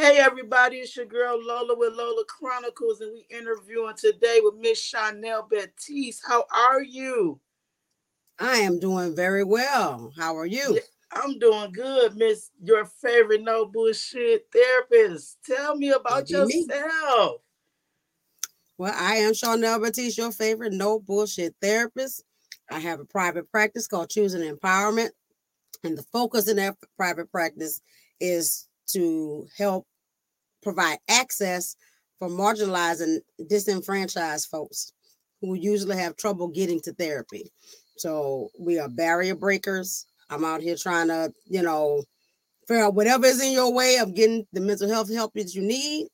Hey everybody, it's your girl Lola with Lola Chronicles, and we interviewing today with Miss Shawnnell Batiste. How are you? I am doing very well. How are you? Yeah, I'm doing good, Miss. Your favorite no bullshit therapist. Tell me about yourself. Me. Well, I am Shawnnell Batiste, your favorite no bullshit therapist. I have a private practice called Choosing Empowerment, and the focus in that private practice is to help provide access for marginalized and disenfranchised folks who usually have trouble getting to therapy. So we are barrier breakers. I'm out here trying to, you know, figure out whatever is in your way of getting the mental health help that you need.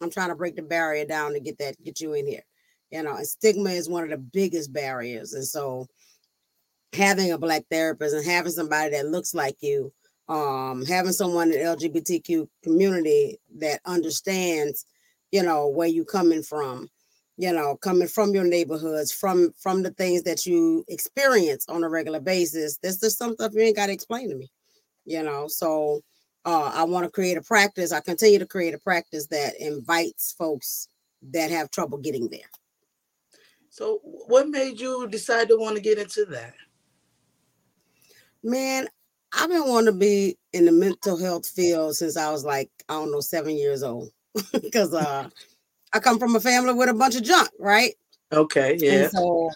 I'm trying to break the barrier down to get that, get you in here. You know, and stigma is one of the biggest barriers. And so having a black therapist and having somebody that looks like you um, having someone in the LGBTQ community that understands, you know, where you coming from, you know, coming from your neighborhoods, from from the things that you experience on a regular basis. There's just some stuff you ain't got to explain to me, you know. So uh, I want to create a practice. I continue to create a practice that invites folks that have trouble getting there. So, what made you decide to want to get into that? Man, I've been wanting to be in the mental health field since I was like, I don't know, seven years old. Because uh I come from a family with a bunch of junk, right? Okay, yeah. And so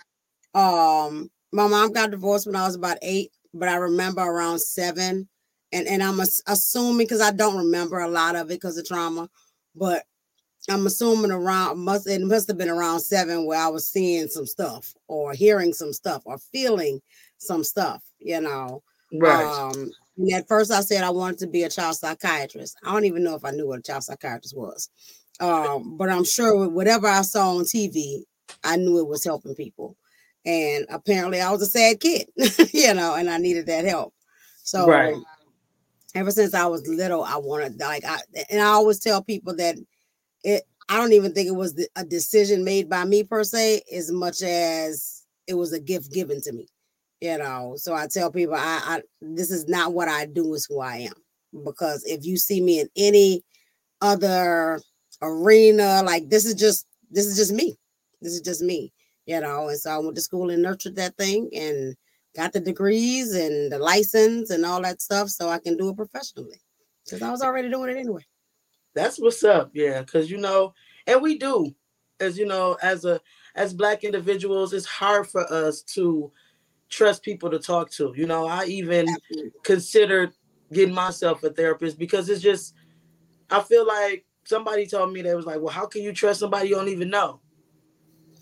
um my mom got divorced when I was about eight, but I remember around seven. And, and I'm assuming because I don't remember a lot of it because of trauma, but I'm assuming around must it must have been around seven where I was seeing some stuff or hearing some stuff or feeling some stuff, you know. Right. Um, and at first I said I wanted to be a child psychiatrist. I don't even know if I knew what a child psychiatrist was. Um, but I'm sure whatever I saw on TV, I knew it was helping people. And apparently I was a sad kid, you know, and I needed that help. So right. ever since I was little, I wanted like I and I always tell people that it I don't even think it was a decision made by me per se, as much as it was a gift given to me you know so i tell people I, I this is not what i do is who i am. Because if you see me in any other arena like this is just this is just me. This is just me you know and so i went to school and nurtured that thing and got the degrees and the license and all that stuff so i can do it professionally because i was already doing it anyway. That's what's up yeah because you know and we do as you know as a as black individuals it's hard for us to trust people to talk to. You know, I even considered getting myself a therapist because it's just I feel like somebody told me they was like, well, how can you trust somebody you don't even know?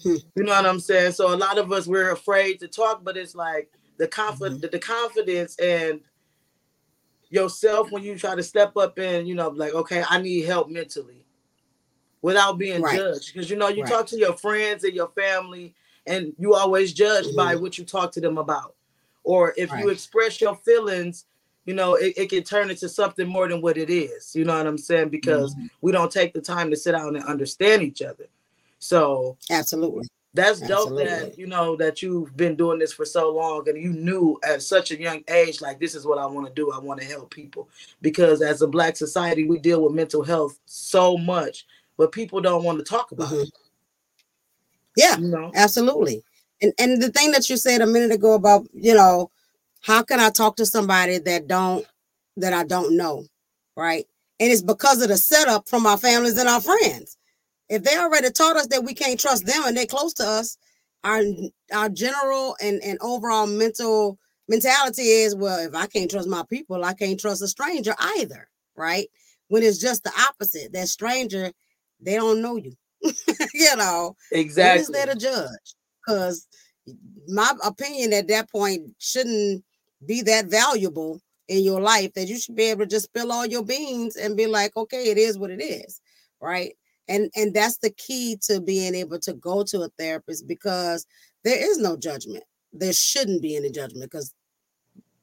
Hmm. You know what I'm saying? So a lot of us we're afraid to talk, but it's like the confidence, mm-hmm. the, the confidence and yourself when you try to step up and you know, like, okay, I need help mentally without being right. judged. Because you know, you right. talk to your friends and your family and you always judge mm-hmm. by what you talk to them about or if right. you express your feelings you know it, it can turn into something more than what it is you know what i'm saying because mm-hmm. we don't take the time to sit down and understand each other so absolutely that's absolutely. dope that you know that you've been doing this for so long and you knew at such a young age like this is what i want to do i want to help people because as a black society we deal with mental health so much but people don't want to talk about mm-hmm. it yeah, you know? absolutely. And and the thing that you said a minute ago about, you know, how can I talk to somebody that don't that I don't know, right? And it's because of the setup from our families and our friends. If they already taught us that we can't trust them and they're close to us, our our general and, and overall mental mentality is, well, if I can't trust my people, I can't trust a stranger either, right? When it's just the opposite. That stranger, they don't know you. you know, exactly. Who's there to judge? Because my opinion at that point shouldn't be that valuable in your life that you should be able to just spill all your beans and be like, okay, it is what it is, right? And and that's the key to being able to go to a therapist because there is no judgment. There shouldn't be any judgment because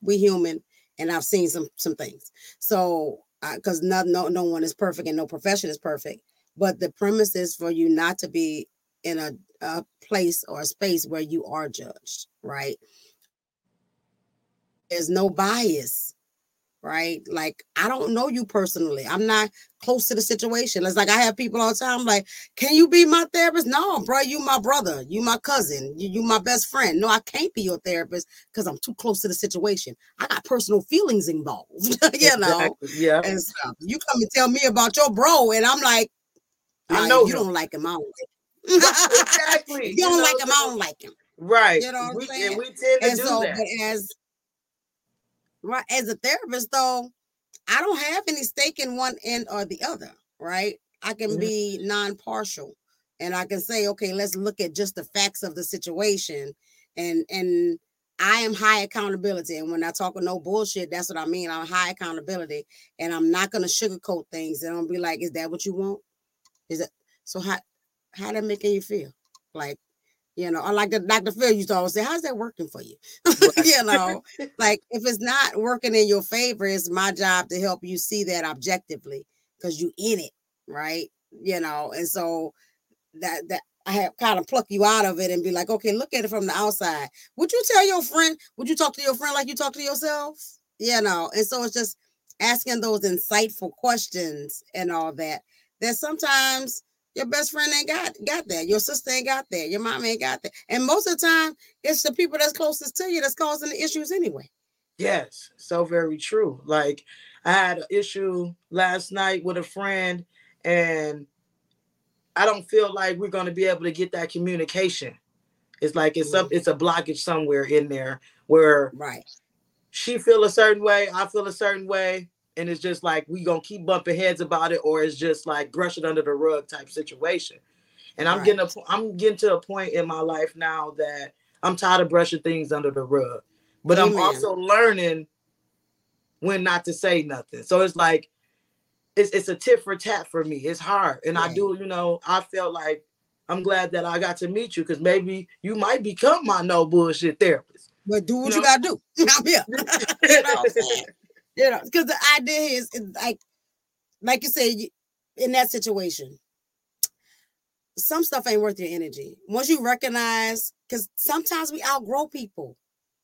we human, and I've seen some some things. So because uh, no no no one is perfect and no profession is perfect but the premise is for you not to be in a, a place or a space where you are judged, right? There's no bias right? Like I don't know you personally. I'm not close to the situation. It's like I have people all the time like, "Can you be my therapist?" No, bro, you my brother, you my cousin, you, you my best friend. No, I can't be your therapist because I'm too close to the situation. I got personal feelings involved, you know. Yeah. And stuff. You come and tell me about your bro, and I'm like, I know you him. don't like him. I don't like him. exactly. you, don't like him. I don't like him. Right. You know what I'm saying? And we tend to and do so, that. But as right as a therapist, though, I don't have any stake in one end or the other, right? I can mm-hmm. be non-partial and I can say, okay, let's look at just the facts of the situation. And and I am high accountability. And when I talk with no bullshit, that's what I mean. I'm high accountability. And I'm not gonna sugarcoat things. And I'm be like, is that what you want? Is it so how how that making you feel? Like you know, or like the Dr. Phil used to always say, how's that working for you? you know, like if it's not working in your favor, it's my job to help you see that objectively because you in it, right? You know, and so that that I have kind of pluck you out of it and be like, okay, look at it from the outside. Would you tell your friend? Would you talk to your friend like you talk to yourself? You know, and so it's just asking those insightful questions and all that. That sometimes your best friend ain't got got that. Your sister ain't got that. Your mom ain't got that. And most of the time, it's the people that's closest to you that's causing the issues anyway. Yes, so very true. Like I had an issue last night with a friend, and I don't feel like we're going to be able to get that communication. It's like it's mm-hmm. it's a blockage somewhere in there where right she feel a certain way, I feel a certain way, and it's just like we gonna keep bumping heads about it, or it's just like brush it under the rug type situation. And I'm right. getting a, I'm getting to a point in my life now that I'm tired of brushing things under the rug, but Amen. I'm also learning when not to say nothing. So it's like it's it's a tit for tat for me. It's hard, and right. I do, you know, I felt like I'm glad that I got to meet you because maybe you might become my no bullshit therapist. But do what you, know? you gotta do. I'm here. you know you know, because the idea is, like, like you said, in that situation, some stuff ain't worth your energy. Once you recognize, because sometimes we outgrow people.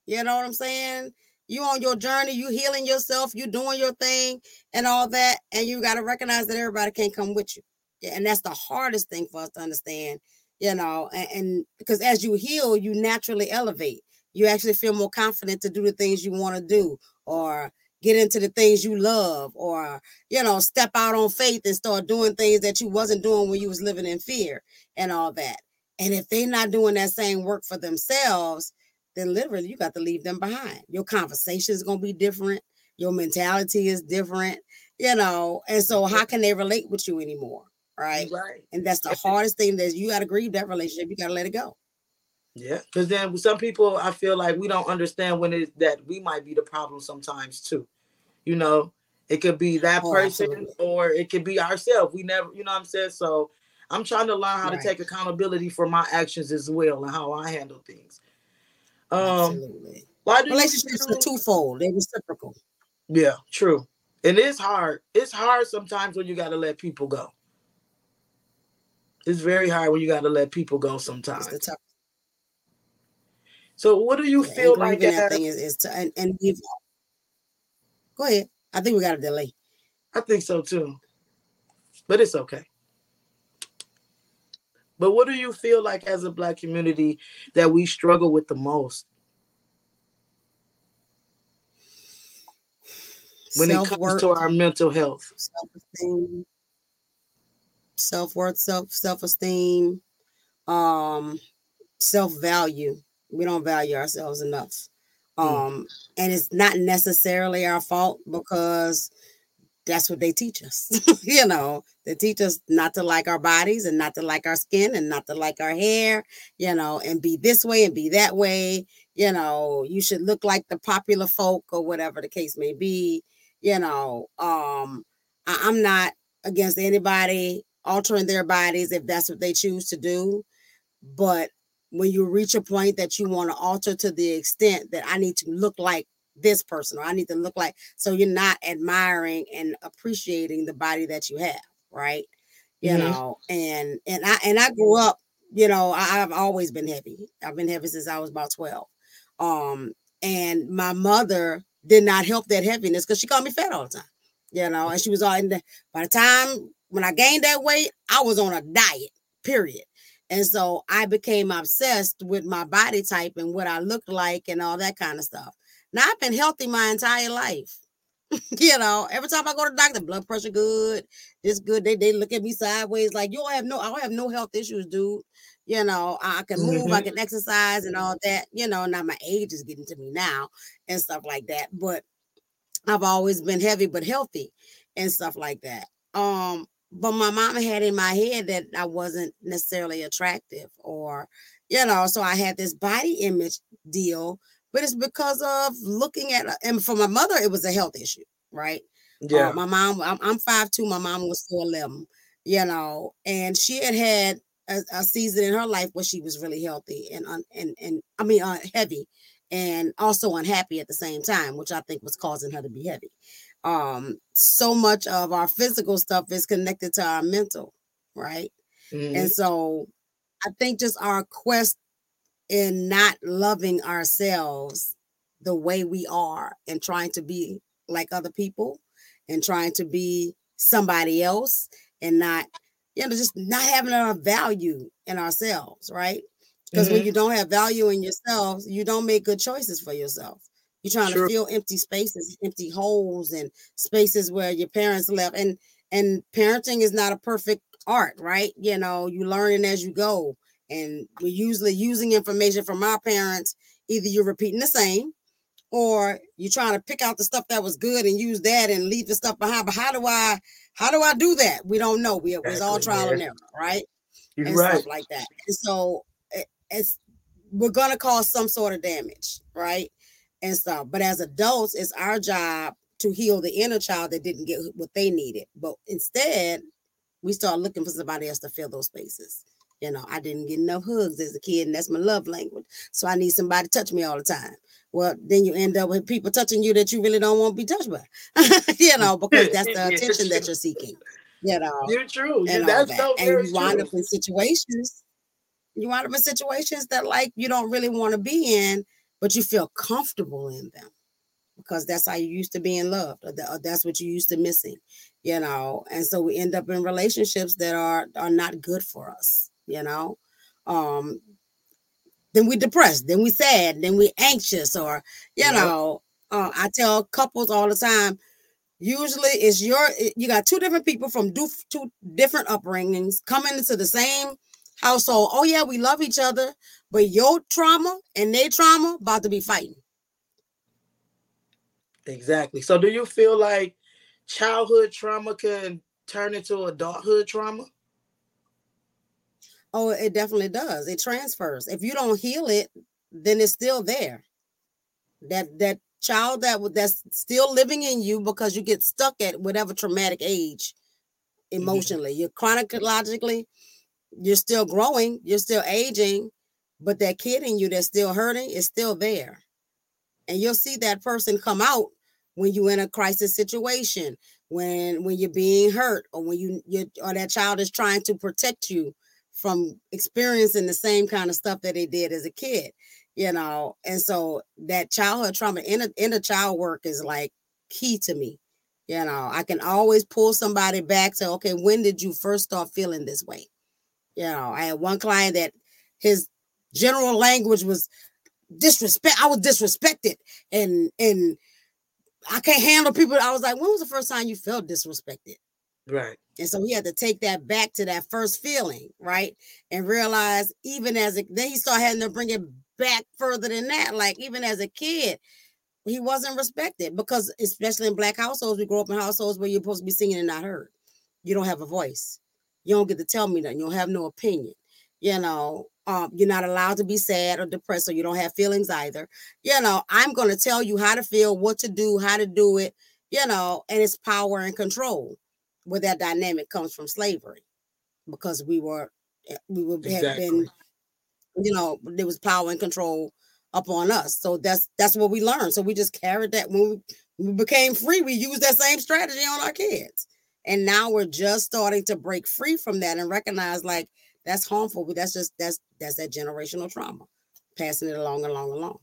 You know what I'm saying? You on your journey, you healing yourself, you doing your thing and all that, and you got to recognize that everybody can't come with you. And that's the hardest thing for us to understand, you know, and because as you heal, you naturally elevate. You actually feel more confident to do the things you want to do, or get into the things you love or you know step out on faith and start doing things that you wasn't doing when you was living in fear and all that. And if they're not doing that same work for themselves then literally you got to leave them behind. Your conversation is going to be different. Your mentality is different you know and so how can they relate with you anymore right? Right. And that's the hardest thing that you got to grieve that relationship. You got to let it go yeah, because then some people I feel like we don't understand when it that we might be the problem sometimes too. You know, it could be that oh, person absolutely. or it could be ourselves. We never, you know what I'm saying? So I'm trying to learn how right. to take accountability for my actions as well and how I handle things. Um absolutely. Why do relationships are twofold, they're reciprocal. Yeah, true. And it's hard. It's hard sometimes when you gotta let people go. It's very hard when you gotta let people go sometimes. So what do you yeah, feel like that thing is, is to and, and give Go ahead. I think we got a delay. I think so too. But it's okay. But what do you feel like as a black community that we struggle with the most? When it comes to our mental health. Self-esteem, self-worth, self self-esteem, um, self-value. We don't value ourselves enough. Mm. Um, and it's not necessarily our fault because that's what they teach us. you know, they teach us not to like our bodies and not to like our skin and not to like our hair, you know, and be this way and be that way. You know, you should look like the popular folk or whatever the case may be. You know, um, I, I'm not against anybody altering their bodies if that's what they choose to do. But when you reach a point that you want to alter to the extent that I need to look like this person or I need to look like so you're not admiring and appreciating the body that you have, right? You mm-hmm. know, and and I and I grew up, you know, I, have always been heavy. I've been heavy since I was about 12. Um, and my mother did not help that heaviness because she called me fat all the time. You know, and she was all in the by the time when I gained that weight, I was on a diet, period. And so I became obsessed with my body type and what I looked like and all that kind of stuff. Now I've been healthy my entire life. you know, every time I go to the doctor, blood pressure good, this good. They they look at me sideways like you don't have no, I don't have no health issues, dude. You know, I can move, mm-hmm. I can exercise and all that. You know, now my age is getting to me now and stuff like that. But I've always been heavy but healthy and stuff like that. Um, but my mama had in my head that I wasn't necessarily attractive or, you know, so I had this body image deal, but it's because of looking at, and for my mother, it was a health issue, right? Uh, yeah. Uh, my mom, I'm, I'm 5'2, my mom was 4'11, you know, and she had had a, a, season in her life where she was really healthy and, and, and I mean, uh, heavy and also unhappy at the same time, which I think was causing her to be heavy um so much of our physical stuff is connected to our mental right mm-hmm. and so i think just our quest in not loving ourselves the way we are and trying to be like other people and trying to be somebody else and not you know just not having enough value in ourselves right because mm-hmm. when you don't have value in yourself you don't make good choices for yourself you're trying sure. to fill empty spaces, empty holes, and spaces where your parents left. And and parenting is not a perfect art, right? You know, you learning as you go. And we're usually using information from our parents. Either you're repeating the same, or you're trying to pick out the stuff that was good and use that and leave the stuff behind. But how do I how do I do that? We don't know. We, it was all trial and error, right? You're and right. stuff like that. And so it, it's we're gonna cause some sort of damage, right? And stuff. But as adults, it's our job to heal the inner child that didn't get what they needed. But instead, we start looking for somebody else to fill those spaces. You know, I didn't get enough hugs as a kid, and that's my love language. So I need somebody to touch me all the time. Well, then you end up with people touching you that you really don't want to be touched by. you know, because that's the attention that you're seeking. You know, you're true. And, that's that. so and you wind up in situations. You wind up in situations that like you don't really want to be in but you feel comfortable in them because that's how you used to being loved or, or that's what you used to missing you know? And so we end up in relationships that are are not good for us you know? Um then we depressed then we sad then we anxious or you know uh, i tell couples all the time usually it's your you got two different people from two different upbringings coming into the same household oh yeah we love each other but your trauma and their trauma about to be fighting. Exactly. So do you feel like childhood trauma can turn into adulthood trauma? Oh, it definitely does. It transfers. If you don't heal it, then it's still there. That that child that that's still living in you because you get stuck at whatever traumatic age mm-hmm. emotionally. Mm-hmm. You're chronologically, you're still growing, you're still aging, but that kid in you that's still hurting is still there. And you'll see that person come out when you're in a crisis situation, when when you're being hurt, or when you you or that child is trying to protect you from experiencing the same kind of stuff that they did as a kid, you know. And so that childhood trauma in a, in a child work is like key to me. You know, I can always pull somebody back to okay, when did you first start feeling this way? You know, I had one client that his general language was disrespect. I was disrespected and and I can't handle people. I was like, when was the first time you felt disrespected? Right. And so he had to take that back to that first feeling, right? And realize even as a then he started having to bring it back further than that. Like even as a kid, he wasn't respected because especially in black households, we grow up in households where you're supposed to be singing and not heard. You don't have a voice. You don't get to tell me nothing. You don't have no opinion. You know, um, you're not allowed to be sad or depressed, or you don't have feelings either. You know, I'm going to tell you how to feel, what to do, how to do it, you know, and it's power and control where that dynamic comes from slavery because we were, eh, we would exactly. have been, you know, there was power and control upon us. So that's that's what we learned. So we just carried that when we, we became free, we used that same strategy on our kids. And now we're just starting to break free from that and recognize like, that's harmful, but that's just that's that's that generational trauma, passing it along, along, along.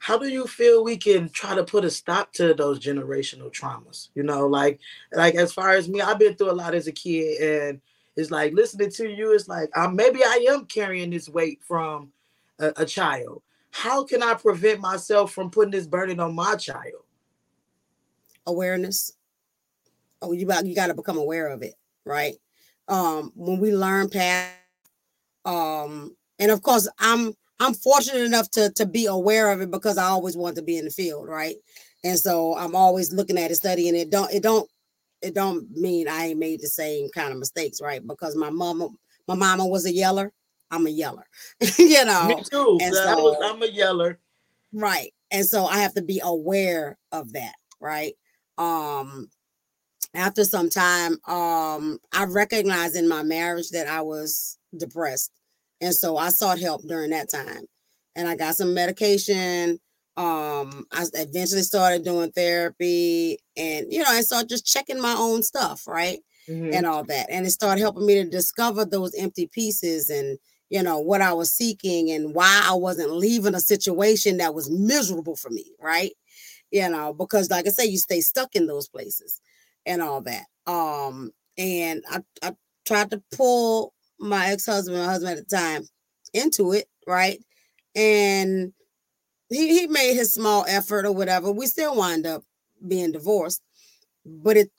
how do you feel we can try to put a stop to those generational traumas? You know, like like as far as me, I've been through a lot as a kid, and it's like listening to you. It's like uh, maybe I am carrying this weight from a, a child. How can I prevent myself from putting this burden on my child? Awareness. Oh, you got you got to become aware of it, right? Um, when we learn past, um, and of course, I'm I'm fortunate enough to to be aware of it because I always want to be in the field, right? And so I'm always looking at it, studying it. Don't it don't it don't mean I ain't made the same kind of mistakes, right? Because my mama, my mama was a yeller. I'm a yeller, you know. Me too. And so, was, I'm a yeller. Right. And so I have to be aware of that, right? Um after some time, um, I recognized in my marriage that I was depressed and so I sought help during that time. And I got some medication. Um, I eventually started doing therapy and you know, I started just checking my own stuff, right? Mm-hmm. And all that. And it started helping me to discover those empty pieces and you know what I was seeking and why I wasn't leaving a situation that was miserable for me, right? You know, because like I say, you stay stuck in those places and all that. Um, and I, I tried to pull my ex-husband, my husband at the time, into it, right? And he, he made his small effort or whatever. We still wind up being divorced. But it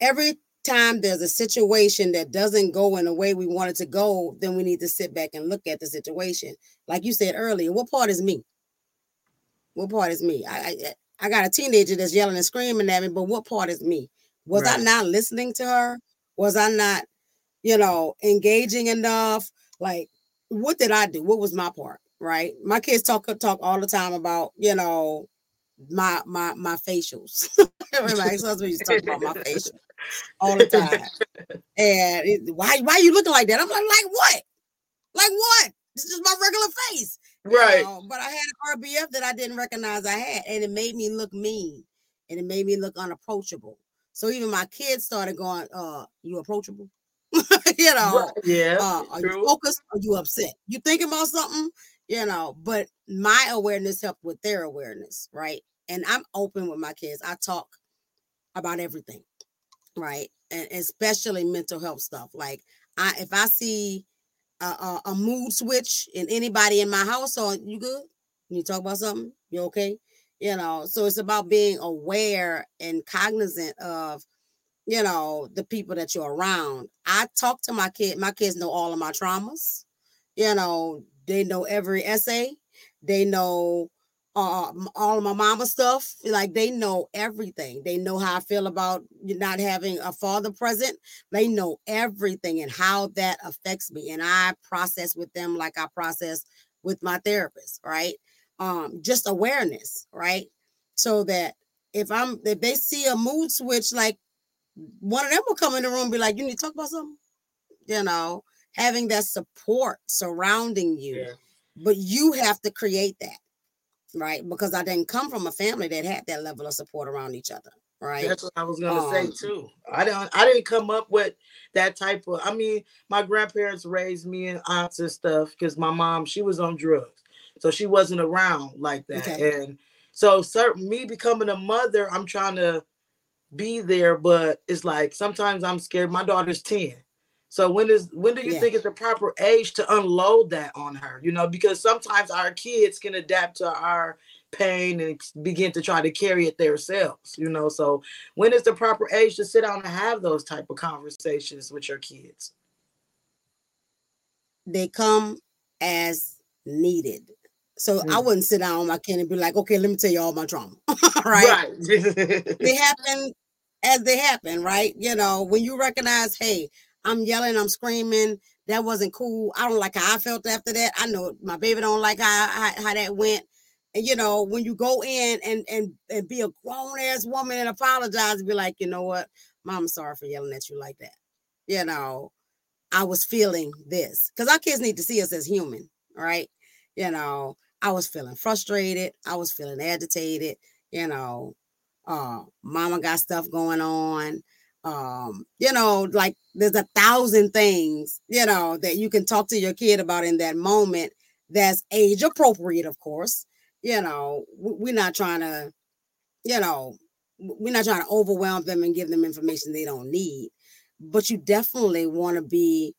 every time there's a situation that doesn't go in the way we want it to go, then we need to sit back and look at the situation. Like you said earlier, what part is me? What part is me? I I, I got a teenager that's yelling and screaming at me, but what part is me? Was right. I not listening to her? Was I not you know, engaging enough. Like, what did I do? What was my part? Right. My kids talk talk all the time about, you know, my my my facials. my ex-husband used to talk about my facial all the time. And it, why why are you looking like that? I'm like, like what? Like what? This is my regular face. Right. know? But I had an RBF that I didn't recognize I had, and it made me look mean and it made me look unapproachable. So even my kids started going, uh, you approachable? you know, yeah. Uh, are true. you focused? Are you upset? You thinking about something? You know, but my awareness helped with their awareness, right? And I'm open with my kids. I talk about everything, right? And especially mental health stuff. Like, I if I see a, a, a mood switch in anybody in my house, household, you good? You talk about something? You okay? You know, so it's about being aware and cognizant of you know, the people that you're around. I talk to my kid, my kids know all of my traumas. You know, they know every essay, they know uh, all of my mama stuff. Like they know everything. They know how I feel about not having a father present. They know everything and how that affects me. And I process with them like I process with my therapist, right? Um, just awareness, right? So that if I'm if they see a mood switch like one of them will come in the room and be like, you need to talk about something. You know, having that support surrounding you. Yeah. But you have to create that, right? Because I didn't come from a family that had that level of support around each other. Right. That's what I was gonna um, say too. I didn't I didn't come up with that type of I mean, my grandparents raised me and aunts and stuff because my mom, she was on drugs. So she wasn't around like that. Okay. And so certain me becoming a mother, I'm trying to be there, but it's like sometimes I'm scared. My daughter's 10. So when is when do you yeah. think is the proper age to unload that on her? You know, because sometimes our kids can adapt to our pain and begin to try to carry it themselves, you know. So when is the proper age to sit down and have those type of conversations with your kids? They come as needed. So mm. I wouldn't sit down on my kid and be like, okay, let me tell you all my trauma. right. right. they happen as they happen, right? You know, when you recognize, hey, I'm yelling, I'm screaming, that wasn't cool. I don't like how I felt after that. I know my baby don't like how, how, how that went. And you know, when you go in and and and be a grown ass woman and apologize and be like, you know what, mom, sorry for yelling at you like that. You know, I was feeling this because our kids need to see us as human, right? You know, I was feeling frustrated. I was feeling agitated. You know, uh, mama got stuff going on. Um, you know, like there's a thousand things, you know, that you can talk to your kid about in that moment that's age appropriate, of course, you know, we're not trying to, you know, we're not trying to overwhelm them and give them information they don't need. But you definitely want to be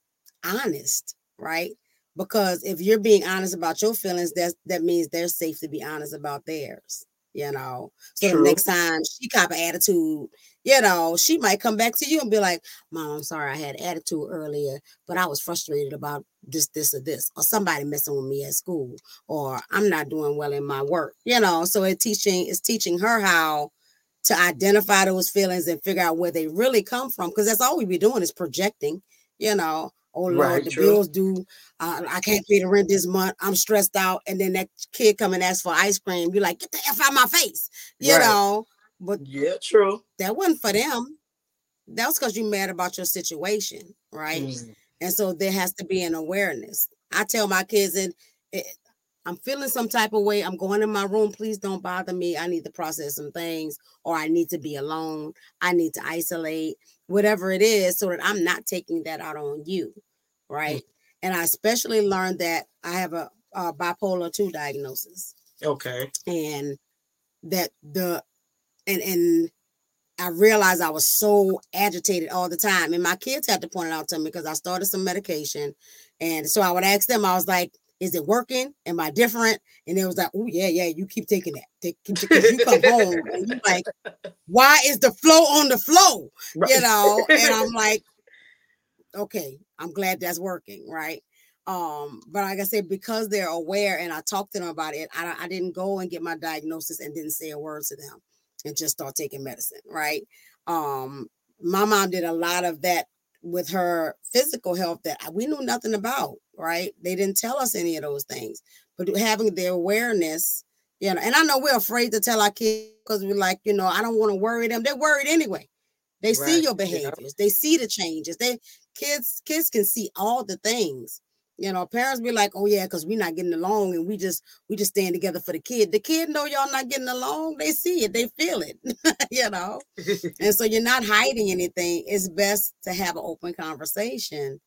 honest, right? Because if you're being honest about your feelings, that that means they're safe to be honest about theirs you know. So True. the next time she cop an attitude, you know, she might come back to you and be like, Mom, I'm sorry I had attitude earlier, but I was frustrated about this, this, or this, or somebody messing with me at school, or I'm not doing well in my work, you know. So it teaching it's teaching her how to identify those feelings and figure out where they really come from. Because that's all we be doing is projecting, you know. Oh Lord, right, the true. bills due. Uh, I can't pay the rent this month. I'm stressed out. And then that kid come and ask for ice cream. You're like, get the F out of my face. You right. know. But yeah, true. That wasn't for them. That was because you're mad about your situation, right? Mm. And so there has to be an awareness. I tell my kids, and I'm feeling some type of way. I'm going in my room. Please don't bother me. I need to process some things, or I need to be alone. I need to isolate, whatever it is, so that I'm not taking that out on you right? Mm-hmm. And I especially learned that I have a, a bipolar 2 diagnosis. Okay. And that the and and I realized I was so agitated all the time. And my kids had to point it out to me because I started some medication. And so I would ask them, I was like, is it working? Am I different? And it was like, oh yeah, yeah, you keep taking that. Take, you come home and you like, why is the flow on the flow? Right. You know, and I'm like, okay, I'm glad that's working, right? Um, but like I said, because they're aware and I talked to them about it, I, I didn't go and get my diagnosis and didn't say a word to them and just start taking medicine, right? Um, my mom did a lot of that with her physical health that we knew nothing about, right? They didn't tell us any of those things, but having the awareness, you know, and I know we're afraid to tell our kids because we're like, you know, I don't want to worry them. They're worried anyway. They right. see your behaviors. They see the changes. They kids kids can see all the things. You know, parents be like, "Oh yeah, because we're not getting along, and we just we just stand together for the kid." The kid know y'all not getting along. They see it. They feel it. you know, and so you're not hiding anything. It's best to have an open conversation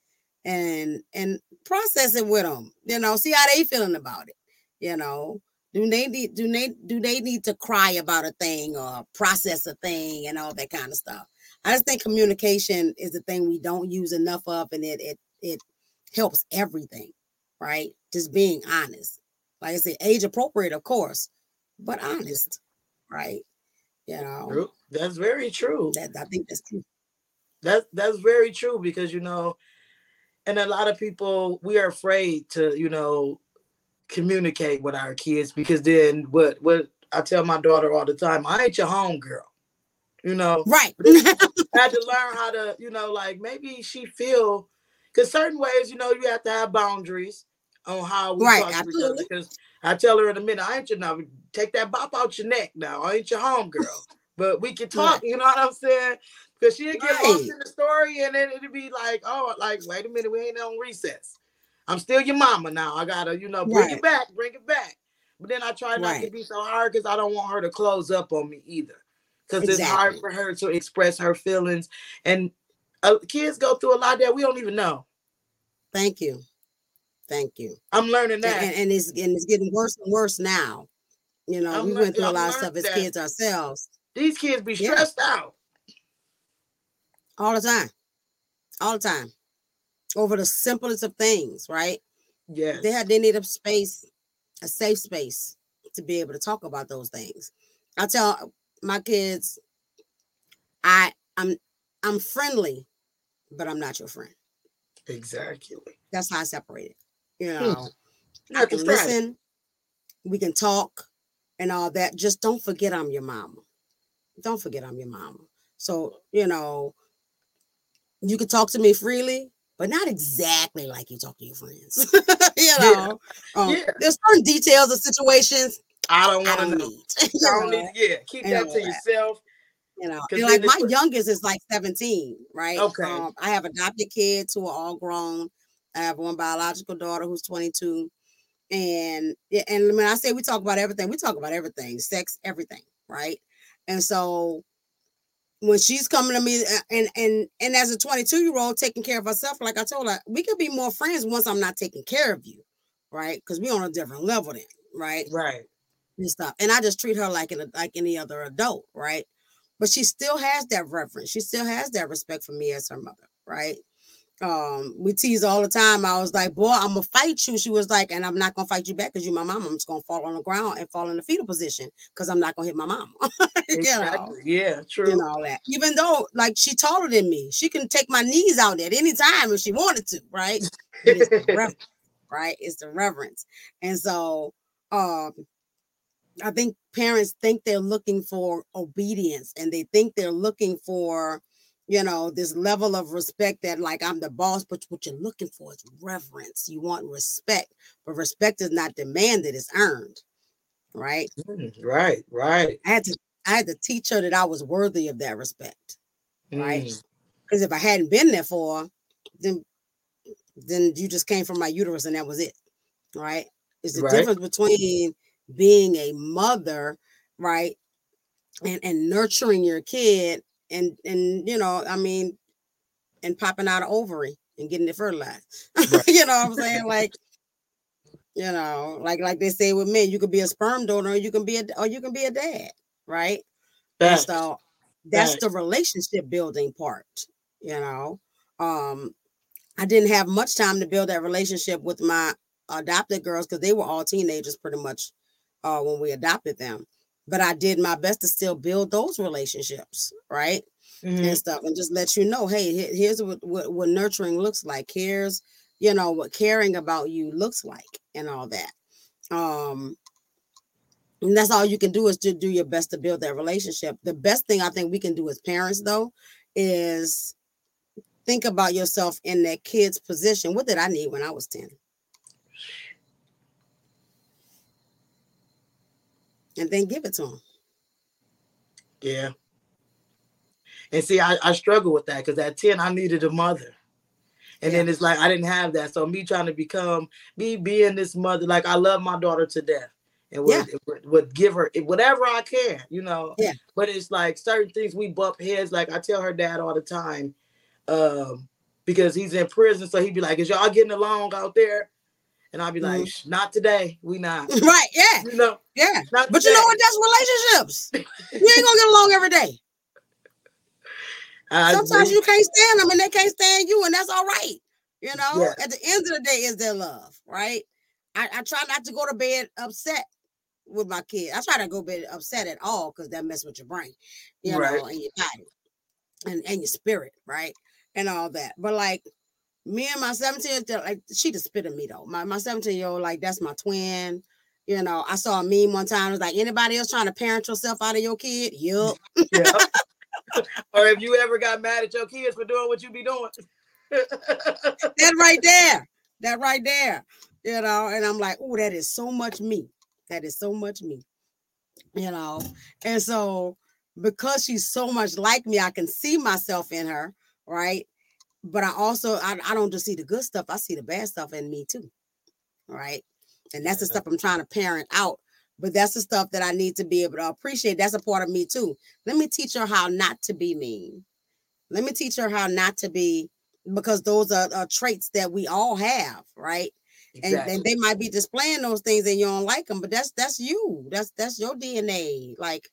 and and process it with them. You know, see how they feeling about it. You know, do they need do they do they need to cry about a thing or process a thing and all that kind of stuff? I just think communication is the thing we don't use enough of, and it it it helps everything, right? Just being honest. Like I said, age appropriate, of course, but honest, right? You know, that's very true. That I think that's true. That that's very true because you know, and a lot of people we are afraid to you know communicate with our kids because then what what I tell my daughter all the time, I ain't your home girl you know. Right. I had to learn how to, you know, like maybe she feel because certain ways, you know, you have to have boundaries on how we right, talk absolutely. to each other. Because I tell her in a minute, I ain't your now take that bop out your neck now. I ain't your home girl. but we can talk, right. you know what I'm saying? Because she'd get right. lost in the story and then it'd be like, oh, like, wait a minute, we ain't on recess. I'm still your mama now. I gotta, you know, bring right. it back, bring it back. But then I try not to be so hard because I don't want her to close up on me either because exactly. it's hard for her to express her feelings. And uh, kids go through a lot that we don't even know. Thank you. Thank you. I'm learning that. And, and, it's and it's getting worse and worse now. You know, I'm we went through a lot of stuff as kids ourselves. These kids be stressed yeah. out. All the time. All the time. Over the simplest of things, right? Yeah. They had they need a space, a safe space to be able to talk about those things. I tell my kids, I I'm I'm friendly, but I'm not your friend. Exactly. That's how I separate it. You hmm. know, hmm. I can listen, we can talk and all that. Just don't forget I'm your mama. Don't forget I'm your mama. So, you know, you can talk to me freely, but not exactly like you talk to your friends. you know, yeah. Um, yeah. there's certain details of situations I don't want to know. Need. I don't need. Yeah, keep that to yourself. You know, like my youngest is like 17, right? Okay. Um, I have adopted kids who are all grown. I have one biological daughter who's 22. And and when I say we talk about everything, we talk about everything, sex, everything, right? And so when she's coming to me uh, and and and as a 22 year old taking care of herself, like I told her, we could be more friends once I'm not taking care of you, right? Because we're on a different level then, right? Right and stuff. And I just treat her like an like any other adult, right? But she still has that reverence. She still has that respect for me as her mother, right? Um, we tease all the time. I was like, boy, I'm gonna fight you. She was like, and I'm not gonna fight you back because you're my mom. I'm just gonna fall on the ground and fall in the fetal position because I'm not gonna hit my mom. exactly. you know? Yeah, true. And all that. Even though like she taller than me, she can take my knees out at any time if she wanted to, right? right? It's the reverence. And so um I think parents think they're looking for obedience and they think they're looking for, you know, this level of respect that, like, I'm the boss, but what you're looking for is reverence. You want respect, but respect is not demanded, it's earned. Right. Mm, right. Right. I had to, I had to teach her that I was worthy of that respect. Right. Because mm. if I hadn't been there for, then, then you just came from my uterus and that was it. Right. It's the right. difference between being a mother, right? And and nurturing your kid and and you know, I mean, and popping out an ovary and getting it fertilized. Right. you know what I'm saying? Like, you know, like like they say with men, you could be a sperm donor, or you can be a or you can be a dad, right? And so that's the relationship building part, you know. Um, I didn't have much time to build that relationship with my adopted girls because they were all teenagers pretty much uh, when we adopted them. But I did my best to still build those relationships, right? Mm-hmm. And stuff, and just let you know, hey, here's what, what, what nurturing looks like. Here's, you know, what caring about you looks like, and all that. Um, and that's all you can do is to do your best to build that relationship. The best thing I think we can do as parents, though, is think about yourself in that kid's position. What did I need when I was 10? And then give it to them. Yeah. And see, I, I struggle with that because at 10, I needed a mother. And yeah. then it's like I didn't have that. So me trying to become me being this mother, like I love my daughter to death. And would, yeah. would, would give her whatever I can, you know. Yeah. But it's like certain things we bump heads. Like I tell her dad all the time, um, because he's in prison. So he'd be like, Is y'all getting along out there? And I'll be like, mm-hmm. not today. We not. Right. Yeah. You know, yeah. But today. you know what? That's relationships. you ain't gonna get along every day. I Sometimes agree. you can't stand them and they can't stand you, and that's all right. You know, yeah. at the end of the day, is their love, right? I, I try not to go to bed upset with my kids. I try to go to bed upset at all because that mess with your brain, you right. know, and your body and, and your spirit, right? And all that. But like me and my 17 like she just spit at me though. My my 17 year old, like that's my twin. You know, I saw a meme one time. It was like anybody else trying to parent yourself out of your kid? Yup. yeah. or if you ever got mad at your kids for doing what you be doing. that right there. That right there. You know, and I'm like, oh, that is so much me. That is so much me. You know, and so because she's so much like me, I can see myself in her, right? But I also I, I don't just see the good stuff, I see the bad stuff in me too. Right. And that's the stuff I'm trying to parent out. But that's the stuff that I need to be able to appreciate. That's a part of me too. Let me teach her how not to be mean. Let me teach her how not to be, because those are, are traits that we all have, right? Exactly. And, and they might be displaying those things and you don't like them, but that's that's you. That's that's your DNA. Like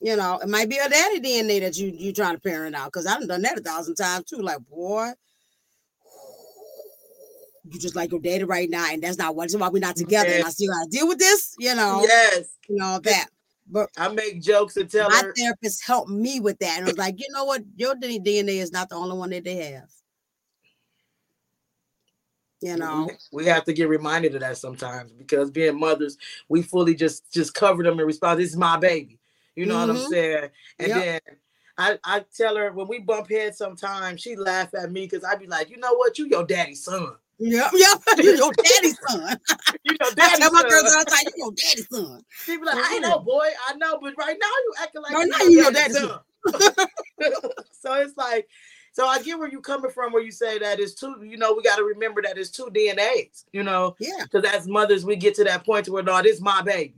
you know, it might be a daddy DNA that you you trying to parent out. Cause I've done that a thousand times too. Like, boy, you just like your daddy right now, and that's not what's why we're not together. Yes. And I still gotta deal with this, you know. Yes. You know that. But I make jokes and tell my her. therapist helped me with that. And I was like, you know what? Your DNA is not the only one that they have. You know, we have to get reminded of that sometimes because being mothers, we fully just just cover them and respond. This is my baby. You know mm-hmm. what I'm mm-hmm. saying? And yep. then I, I tell her when we bump heads sometimes, she laugh at me because I be like, you know what? You your daddy's son. Yep, yep. You your daddy's son. you your daddy's I tell my girls all the time, you your daddy's son. She be like, mm-hmm. I know, boy, I know, but right now you acting like right now you your daddy's son. so it's like, so I get where you coming from, where you say that it's two. You know, we got to remember that it's two DNAs. You know, yeah. Because as mothers, we get to that point to where no, this is my baby.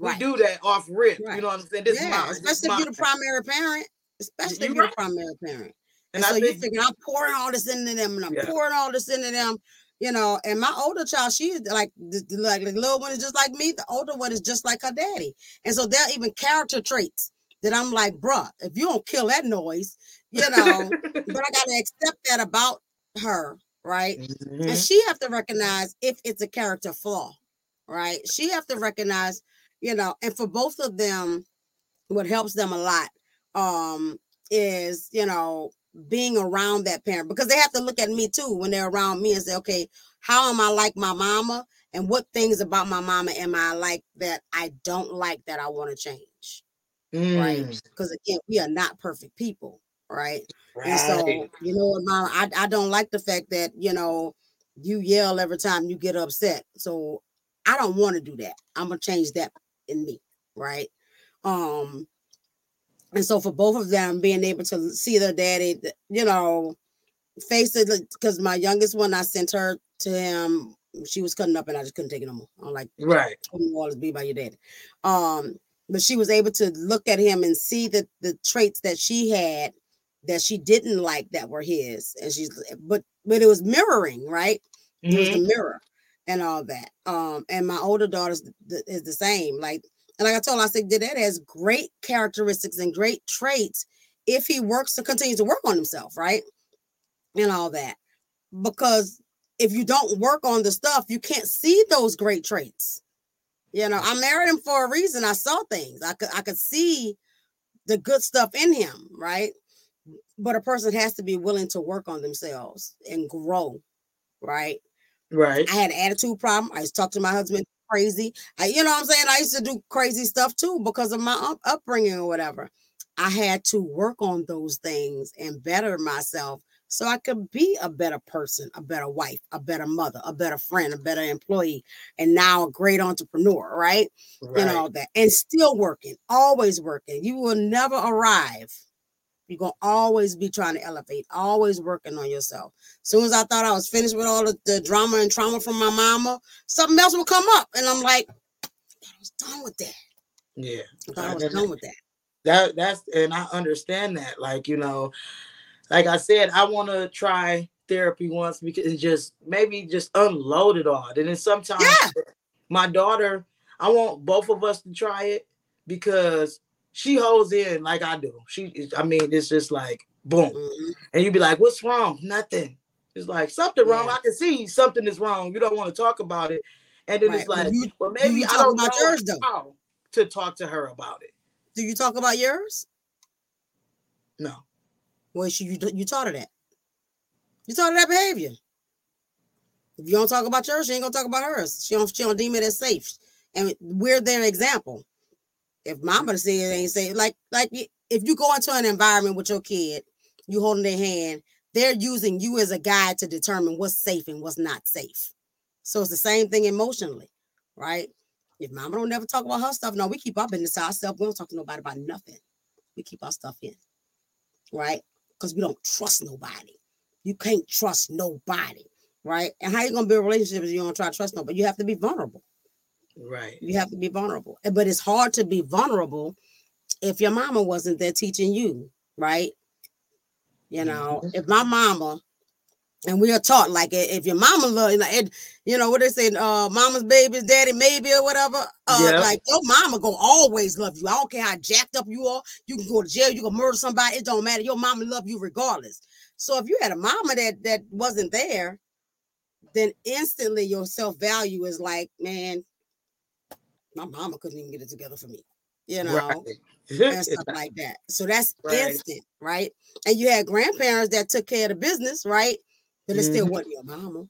Right. We do that off rip. Right. You know what I'm saying? This yeah, my, especially if you're the primary parent. Especially if you're right. the primary parent. And, and so think, you figure I'm pouring all this into them and I'm yeah. pouring all this into them. you know, and my older child, she is like the, like the little one is just like me. The older one is just like her daddy, and so there are even character traits that I'm like, bruh, if you don't kill that noise, you know, but I gotta accept that about her, right? Mm-hmm. And she have to recognize if it's a character flaw, right? She have to recognize, you know, and for both of them, what helps them a lot um is, you know, being around that parent because they have to look at me too when they're around me and say, okay, how am I like my mama? And what things about my mama am I like that I don't like that I want to change? Mm. Right. Because again, we are not perfect people, right? right? And so, you know what, mom, I, I don't like the fact that, you know, you yell every time you get upset. So I don't want to do that. I'm gonna change that in me, right? Um, and so for both of them being able to see their daddy, you know, face it because my youngest one, I sent her to him. She was cutting up and I just couldn't take it no more. I'm like, right. Always be by your daddy. Um, but she was able to look at him and see that the traits that she had that she didn't like that were his. And she's but but it was mirroring, right? Mm-hmm. It was the mm-hmm. mirror and all that. Um, and my older daughter is the same. Like and like I told her, I said, Dad has great characteristics and great traits if he works to continue to work on himself, right? And all that. Because if you don't work on the stuff, you can't see those great traits. You know, I married him for a reason. I saw things. I could I could see the good stuff in him, right? But a person has to be willing to work on themselves and grow, right? Right. I had an attitude problem. I used to talk to my husband crazy. I, you know what I'm saying? I used to do crazy stuff too because of my up- upbringing or whatever. I had to work on those things and better myself so I could be a better person, a better wife, a better mother, a better friend, a better employee, and now a great entrepreneur, right? right. And all that. And still working, always working. You will never arrive you're gonna always be trying to elevate, always working on yourself. As soon as I thought I was finished with all the, the drama and trauma from my mama, something else will come up, and I'm like, I was done with that. Yeah, I thought I was done with that. That that's and I understand that. Like you know, like I said, I want to try therapy once because just maybe just unload it all. And then sometimes yeah. my daughter, I want both of us to try it because she holds in like I do. She, I mean, it's just like boom, mm-hmm. and you'd be like, "What's wrong?" Nothing. It's like something wrong. Yeah. I can see something is wrong. You don't want to talk about it, and then right. it's like, well, you, well maybe I don't about know yours, though. how to talk to her about it. Do you talk about yours? No. Well, she, you you taught her that. You taught her that behavior. If you don't talk about yours, she ain't gonna talk about hers. She don't she don't deem it as safe, and we're their example if mama say it ain't safe, like like if you go into an environment with your kid, you holding their hand, they're using you as a guide to determine what's safe and what's not safe. So it's the same thing emotionally, right? If mama don't never talk about her stuff, no, we keep our business to ourselves. We don't talk to nobody about nothing. We keep our stuff in, right? Because we don't trust nobody. You can't trust nobody, right? And how you gonna build relationships if you don't try to trust nobody? You have to be vulnerable. Right. You have to be vulnerable. But it's hard to be vulnerable if your mama wasn't there teaching you, right? You know, mm-hmm. if my mama and we are taught like if your mama love you know what they say uh mama's baby's daddy maybe or whatever uh yeah. like your mama gonna always love you i don't care how jacked up you are you can go to jail you can murder somebody it don't matter your mama love you regardless so if you had a mama that that wasn't there then instantly your self-value is like man my mama couldn't even get it together for me, you know, right. and stuff like that. So that's right. instant, right? And you had grandparents that took care of the business, right? But it mm-hmm. still wasn't your mama.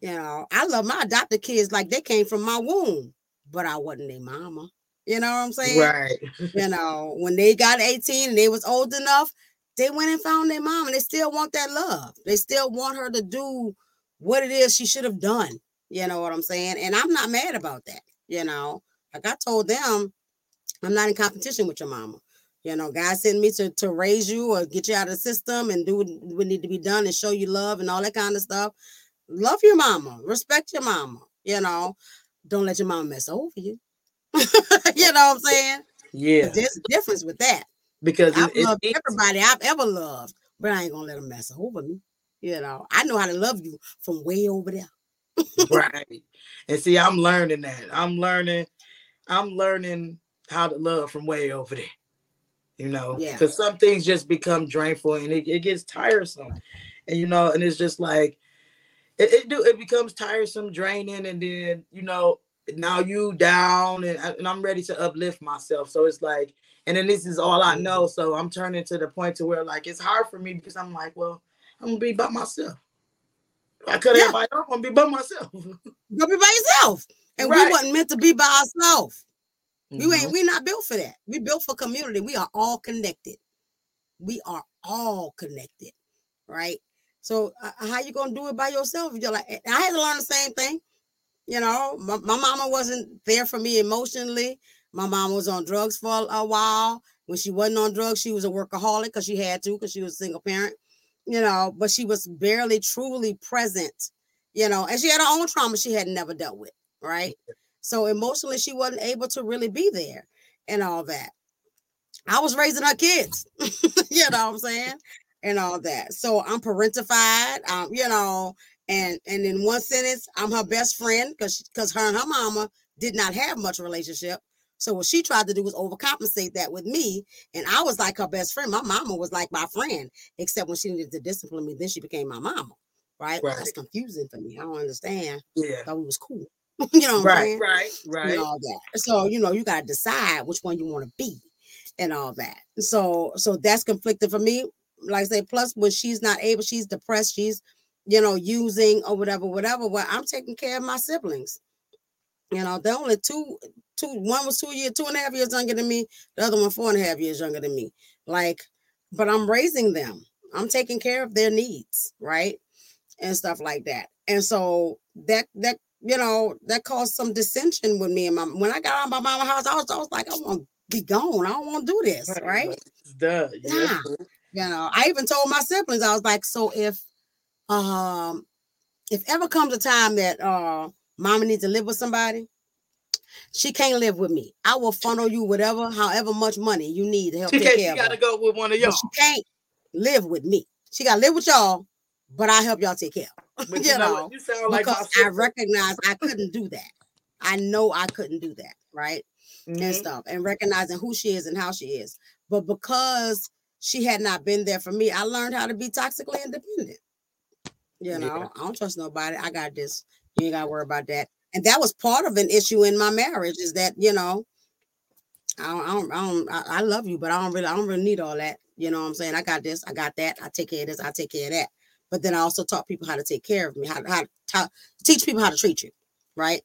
You know, I love my adopted kids like they came from my womb, but I wasn't their mama. You know what I'm saying? Right. you know, when they got 18 and they was old enough, they went and found their mom and they still want that love. They still want her to do what it is she should have done. You know what I'm saying? And I'm not mad about that. You know, like I told them, I'm not in competition with your mama. You know, God sent me to, to raise you or get you out of the system and do what, need to be done and show you love and all that kind of stuff. Love your mama, respect your mama. You know, don't let your mama mess over you. you know what I'm saying? Yeah. But there's a difference with that. Because I've it, loved it, everybody I've ever loved, but I ain't gonna let them mess over me. You know, I know how to love you from way over there. right. And see, I'm learning that. I'm learning, I'm learning how to love from way over there. You know, Yeah. because some things just become drainful and it, it gets tiresome. And you know, and it's just like it, it do it becomes tiresome, draining, and then you know, now you down and, and I'm ready to uplift myself. So it's like, and then this is all I know. So I'm turning to the point to where like it's hard for me because I'm like, well, I'm gonna be by myself. I cut Yeah. everybody off, I'm gonna be by myself. Go be by yourself. And Right. we wasn't meant to be by ourselves. You Mhm. ain't we not built for that. We built for community. We are all connected. We are all connected, right? So uh, how you gonna do it by yourself? You're like, I had to learn the same thing. You know, my, my mama wasn't there for me emotionally. My mom was on drugs for a, a while. When she wasn't on drugs, she was a workaholic because she had to, because she was a single parent. You know, but she was barely truly present. You know, and she had her own trauma she had never dealt with, right? So emotionally, she wasn't able to really be there and all that. I was raising her kids, you know what I'm saying? And all that. So I'm parentified, um, you know, and and in one sentence, I'm her best friend because because her and her mama did not have much relationship. So what she tried to do was overcompensate that with me, and I was like her best friend. My mama was like my friend, except when she needed to discipline me, then she became my mama. Right? Right. That's confusing for me. I don't understand. Yeah. Thought we was cool. you know what I'm Right, saying? right, right. and all that. So you know, you gotta decide which one you want to be, and all that. So so that's conflicting for me. Like I say, plus when she's not able, she's depressed, she's you know using or whatever, whatever. Well, I'm taking care of my siblings. You know, they're only two, two. One was two years, two and a half years younger than me. The other one four and a half years younger than me. Like, but I'm raising them. I'm taking care of their needs, right, and stuff like that. And so that that you know, that caused some dissension with me and my when I got out of my mama house, I was I was like, I want to be gone. I don't want to do this, right? Done. Nah. You know, I even told my siblings, I was like, so if um if ever comes a time that uh mama needs to live with somebody, she can't live with me. I will funnel you whatever, however much money you need to help She, take care she gotta go with one of y'all. But she can't live with me. She gotta live with y'all, but I help y'all take care of. You you know, know, you sound like because I recognize I couldn't do that. I know I couldn't do that, right? And Mhm. stuff, and recognizing who she is and how she is. But because she had not been there for me, I learned how to be toxically independent. You Yeah. know, I don't trust nobody. I got this. You ain't got to worry about that. And that was part of an issue in my marriage is that you know, I don't, I don't, I, don't I, I love you, but I don't really, I don't really need all that. You know what I'm saying? I got this, I got that. I take care of this, I take care of that. But then I also taught people how to take care of me, how, how, how teach people how to treat you, right?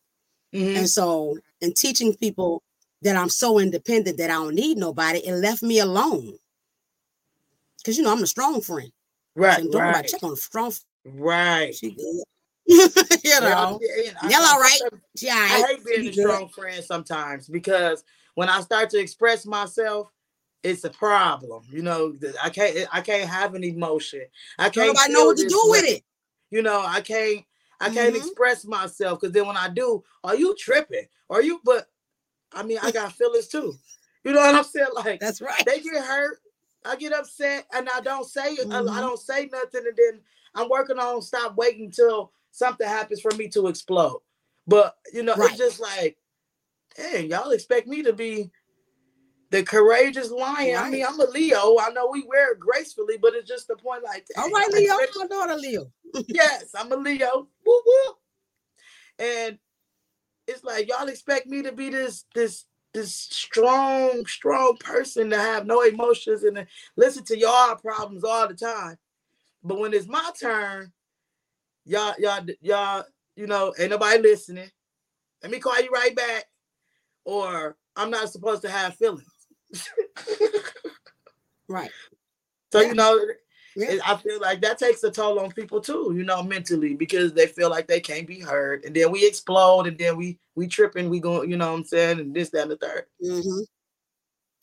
Mhm. And so, and teaching people that I'm so independent that I don't need nobody, it left me alone. Cause you know I'm a strong friend. Right, So don't right, check on strong. f- right. She. you know, yeah, and I- y'all all right? all I hate being a strong friend sometimes because when I start to express myself, it's a problem. You know, I can't I can't have an emotion. I can't nobody know what to do with it. You know, I can't I can't Mhm. express myself because then when I do, are you tripping? Are you but I mean I got feelings too. You know what I'm saying? Like That's right. they get hurt. I get upset and I don't say I- I, Mhm. don't say nothing and then I'm working on stop waiting until something happens for me to explode. But you know, Right. it's just like, dang, y'all expect me to be the courageous lion. I mean, I'm a Leo. I know we wear it gracefully, but it's just the point like, All dang, right, Leo. expect- My daughter Leo. yes, I'm a Leo. Woo woo. And it's like y'all expect me to be this this this strong, strong person to have no emotions and to listen to y'all problems all the time. But when it's my turn, y'all, y'all, y'all, you know, ain't nobody listening. Let me call you right back, or I'm not supposed to have feelings. Right. So Yeah. you know, Yeah. I feel like that takes a toll on people too, you know, mentally because they feel like they can't be heard, and then we explode, and then we we tripping, we go, you know, what I'm saying, and this, that, and the third. hmm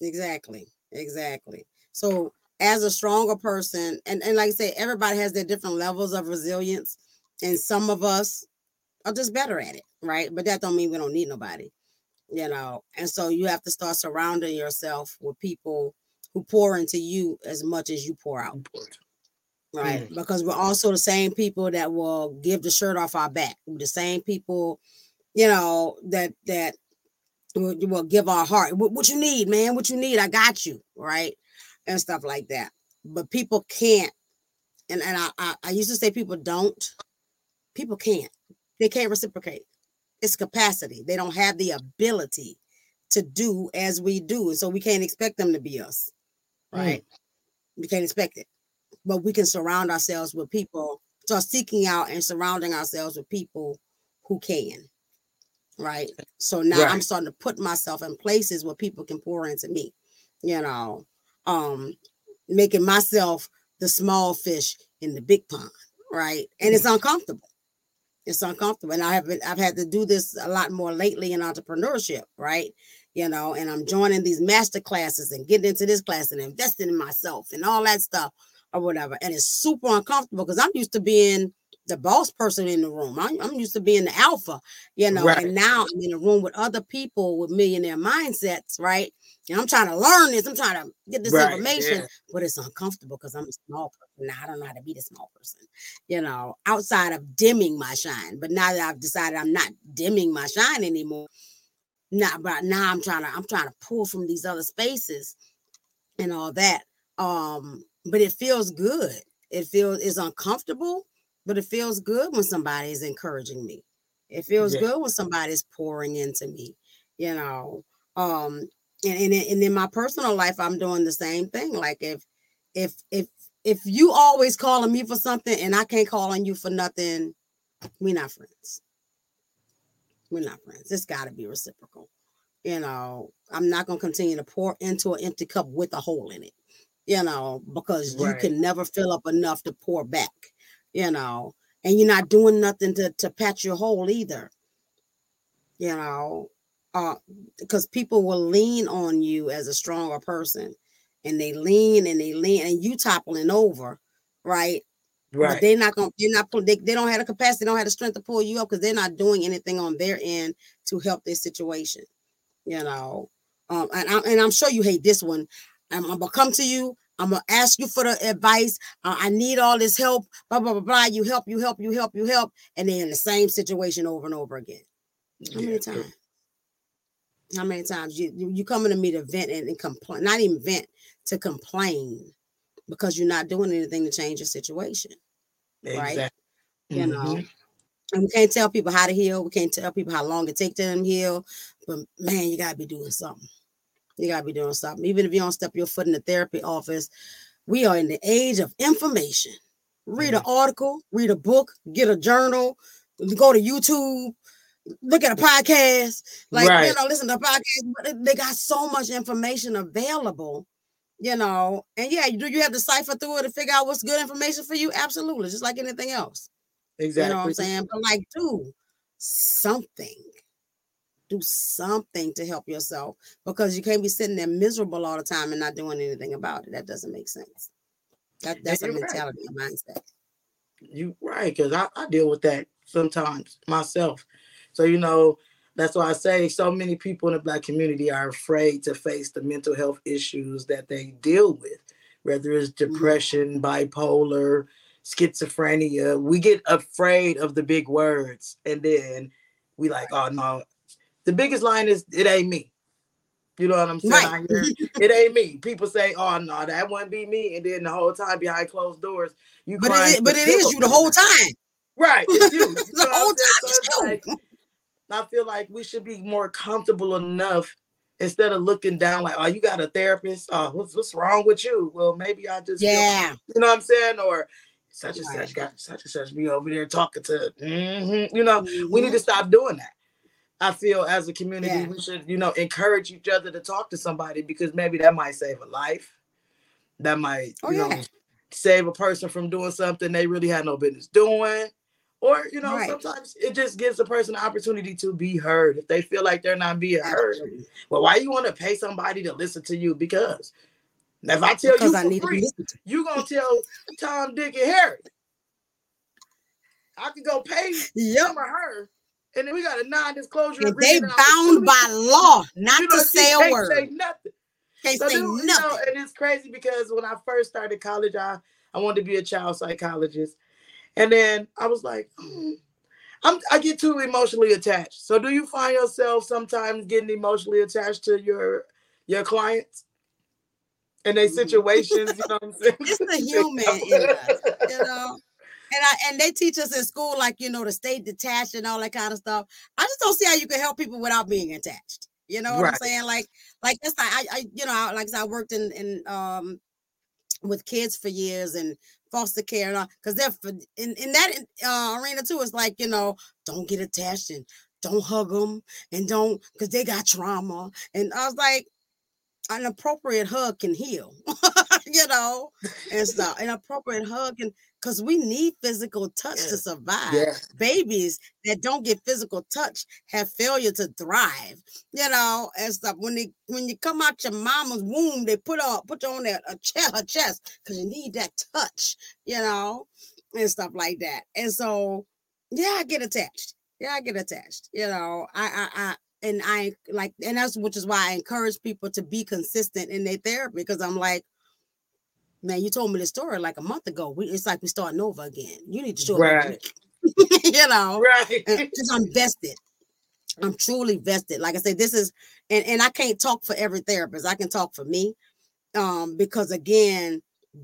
Exactly. Exactly. So as a stronger person, and, and like I say, everybody has their different levels of resilience, and some of us are just better at it, right? But that don't mean we don't need nobody, you know. And so you have to start surrounding yourself with people who pour into you as much as you pour out. right? Mm. Because we're also the same people that will give the shirt off our back. We're the same people, you know, that that will, will give our heart. What, what you need, man? What you need? I got you, right? And stuff like that. But people can't, and and I I, I used to say people don't. People can't. They can't reciprocate. It's capacity. They don't have the ability to do as we do, and so we can't expect them to be us, right? Mm. We can't expect it but we can surround ourselves with people start seeking out and surrounding ourselves with people who can right so now right. i'm starting to put myself in places where people can pour into me you know um making myself the small fish in the big pond right and it's uncomfortable it's uncomfortable and i have been i've had to do this a lot more lately in entrepreneurship right you know and i'm joining these master classes and getting into this class and investing in myself and all that stuff or whatever. And it's super uncomfortable because I'm used to being the boss person in the room. I'm, I'm used to being the alpha, you know, right. and now I'm in a room with other people with millionaire mindsets, right? And I'm trying to learn this, I'm trying to get this right. information, yeah. but it's uncomfortable because I'm a small person. Now I don't know how to be the small person, you know, outside of dimming my shine. But now that I've decided I'm not dimming my shine anymore, now but now I'm trying to I'm trying to pull from these other spaces and all that. Um, but it feels good. It feels it's uncomfortable, but it feels good when somebody is encouraging me. It feels yeah. good when somebody's pouring into me, you know. Um, and, and, and in my personal life, I'm doing the same thing. Like if if if if you always calling me for something and I can't call on you for nothing, we're not friends. We're not friends. It's got to be reciprocal. You know, I'm not going to continue to pour into an empty cup with a hole in it you know, because right. you can never fill up enough to pour back, you know, and you're not doing nothing to, to patch your hole either, you know, uh, because people will lean on you as a stronger person and they lean and they lean and you toppling over, right? Right. But they're not going. To they're not. They, they don't have the capacity. They don't have the strength to pull you up because they're not doing anything on their end to help this situation. You know. Um. And I'm and I'm sure you hate this one. I'm, I'm gonna come to you. I'm gonna ask you for the advice. Uh, I need all this help. Blah blah blah blah. You help. You help. You help. You help. And they're in the same situation over and over again. How yeah. many times? How many times you you, coming to me to vent and, and complain? Not even vent to complain because you're not doing anything to change your situation, exactly. right? Mm-hmm. You know. And we can't tell people how to heal. We can't tell people how long it takes them to heal. But man, you gotta be doing something. You gotta be doing something. Even if you don't step your foot in the therapy office, we are in the age of information. Read an mm-hmm. article, read a book, get a journal, go to YouTube, look at a podcast, like right. you know, listen to a podcast. But they got so much information available, you know. And yeah, do you have to cipher through it to figure out what's good information for you? Absolutely, just like anything else. Exactly. You know what I'm saying? But like, do something do something to help yourself because you can't be sitting there miserable all the time and not doing anything about it. That doesn't make sense. That, that's a mentality, right. a mindset. You right, because I, I deal with that sometimes myself. So you know, that's why I say so many people in the black community are afraid to face the mental health issues that they deal with, whether it's mm-hmm. depression, mm-hmm. bipolar, schizophrenia. We get afraid of the big words and then we like, oh no, the biggest line is it ain't me. You know what I'm saying? Right. it ain't me. People say, "Oh no, that wouldn't be me," and then the whole time behind closed doors, you. But it, but it is you the whole time. Right, it's you. you the whole time. So like, I feel like we should be more comfortable enough instead of looking down like, "Oh, you got a therapist? Oh, what's what's wrong with you?" Well, maybe I just yeah, feel, you know what I'm saying, or such and such got such and such be over there talking to. Mm-hmm. You know, mm-hmm. we need to stop doing that. I feel as a community, yeah. we should, you know, encourage each other to talk to somebody because maybe that might save a life. That might, oh, you yeah. know, save a person from doing something they really had no business doing. Or, you know, right. sometimes it just gives a person an opportunity to be heard. If they feel like they're not being heard, well, why you want to pay somebody to listen to you? Because if I tell because you I need free, to you gonna tell Tom, Dick, and Harry. I could go pay yep. him or her and then we got a non-disclosure and They bound by law not you know, to say a word. Say nothing. Can't so say then, nothing. You know, and it's crazy because when I first started college, I I wanted to be a child psychologist. And then I was like, mm, I'm, I get too emotionally attached. So do you find yourself sometimes getting emotionally attached to your your clients and their mm-hmm. situations? you know what I'm saying? It's the human in us, you know. And I and they teach us in school, like you know, to stay detached and all that kind of stuff. I just don't see how you can help people without being attached. You know what right. I'm saying? Like, like that's I, I, you know, I, like I worked in in um with kids for years and foster care and all because they're in, in that uh, arena too it's like you know don't get attached and don't hug them and don't because they got trauma. And i was like an appropriate hug can heal you know and stuff an appropriate hug and because we need physical touch yeah. to survive. Yeah. Babies that don't get physical touch have failure to thrive, you know, and stuff. When they when you come out your mama's womb, they put on put you on that a chest, a chest because you need that touch, you know, and stuff like that. And so, yeah, I get attached. Yeah, I get attached. You know, I I, I and I like, and that's which is why I encourage people to be consistent in their therapy because I'm like, man, you told me the story like a month ago. We, it's like we're starting over again. You need to show right. you know, right? Because I'm vested. I'm truly vested. Like I said, this is, and and I can't talk for every therapist. I can talk for me, um, because again,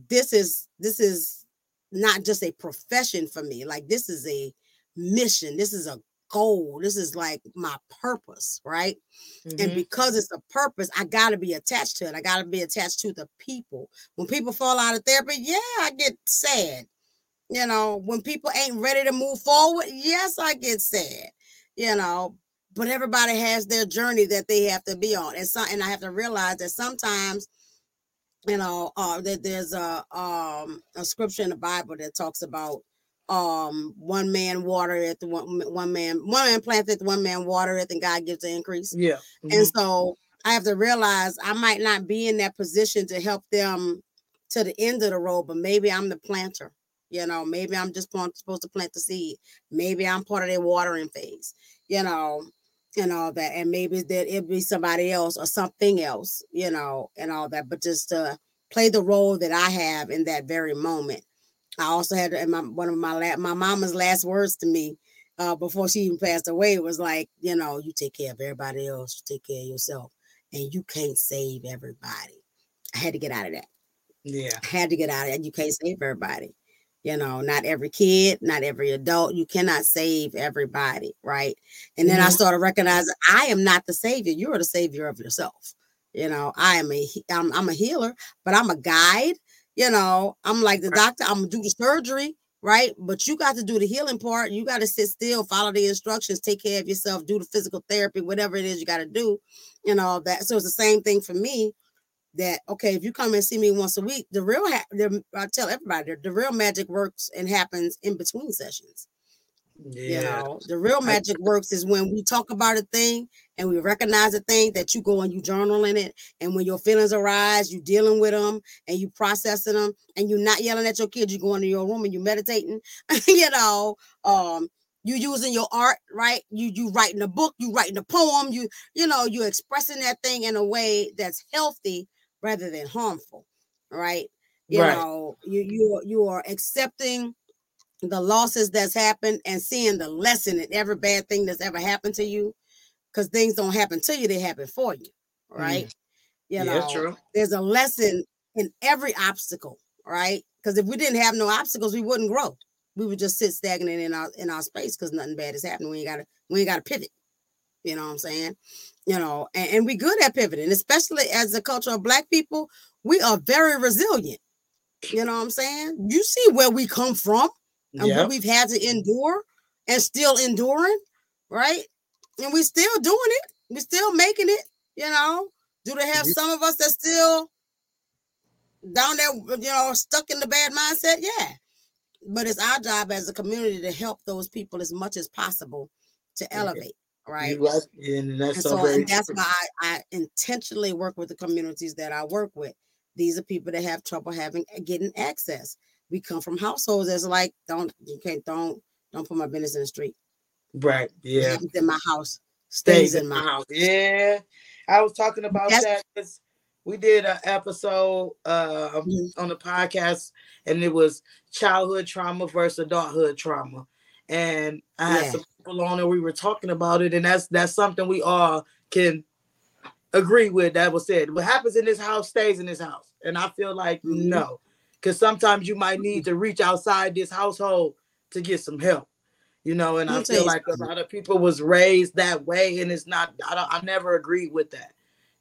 this is this is not just a profession for me. Like this is a mission. This is a goal. This is like my purpose, right? Mm-hmm. And because it's a purpose, I got to be attached to it. I got to be attached to the people. When people fall out of therapy, yeah, I get sad. You know, when people ain't ready to move forward, yes, I get sad. You know, but everybody has their journey that they have to be on, and so and I have to realize that sometimes you know uh that there's a um a scripture in the bible that talks about um one man water it the one, one man one man plants it one man water it and god gives the increase. Yeah mm-hmm. and so i have to realize i might not be in that position to help them to the end of the road but maybe i'm the planter you know maybe i'm just supposed to plant the seed. Maybe i'm part of their watering phase you know and all that and maybe that it be somebody else or something else you know and all that but just to play the role that i have in that very moment I also had and my one of my la- my mama's last words to me uh, before she even passed away was like, you know, you take care of everybody else, you take care of yourself, and you can't save everybody. I had to get out of that. Yeah, I had to get out of that. You can't save everybody. You know, not every kid, not every adult. You cannot save everybody, right? And then mm-hmm. I started recognizing I am not the savior. You are the savior of yourself. You know, I am a I'm, I'm a healer, but I'm a guide you know, I'm like the doctor, I'm gonna do the surgery, right? But you got to do the healing part. You got to sit still, follow the instructions, take care of yourself, do the physical therapy, whatever it is you got to do, and all that. So it's the same thing for me. That okay, if you come and see me once a week, the real ha- the, I tell everybody the, the real magic works and happens in between sessions. Yeah. You know, the real magic works is when we talk about a thing and we recognize a thing that you go and you journal in it. And when your feelings arise, you dealing with them and you processing them and you're not yelling at your kids. You go into your room and you meditating, you know, um, you using your art, right? You you writing a book, you writing a poem, you you know, you expressing that thing in a way that's healthy rather than harmful, right? You right. know, you you you are accepting the losses that's happened and seeing the lesson in every bad thing that's ever happened to you because things don't happen to you they happen for you right? Mm. you know true. there's a lesson in every obstacle right? Because if we didn't have no obstacles we wouldn't grow. We would just sit stagnant in our in our space because nothing bad is happening we ain't gotta we ain't gotta pivot. You know what i'm saying? You know and, and we good at pivoting especially as a culture of black people we are very resilient. You know what i'm saying? You see where we come from and yep. what we've had to endure and still enduring, right? And we're still doing it. We're still making it, you know. Do they have some of us that still down there, you know, stuck in the bad mindset? Yeah. But it's our job as a community to help those people as much as possible to elevate. Right. right. And that's, and so, and that's why I, I intentionally work with the communities that I work with. These are people that have trouble having getting access we come from households that's like, don't you can't don't don't put my business in the street. Right. Yeah. in my house. Stays, stays in, my house. Yeah. I was talking about that's, that because we did an episode uh, mm-hmm. on the podcast, and it was childhood trauma versus adulthood trauma. And I had some people on, and we were talking about it, and that's that's something we all can agree with. That was said. What happens in this house stays in this house, and I feel like mm-hmm. no, because sometimes you might need to reach outside this household to get some help. You know, and I feel like a lot of people was raised that way, and it's not. I don't. I never agreed with that.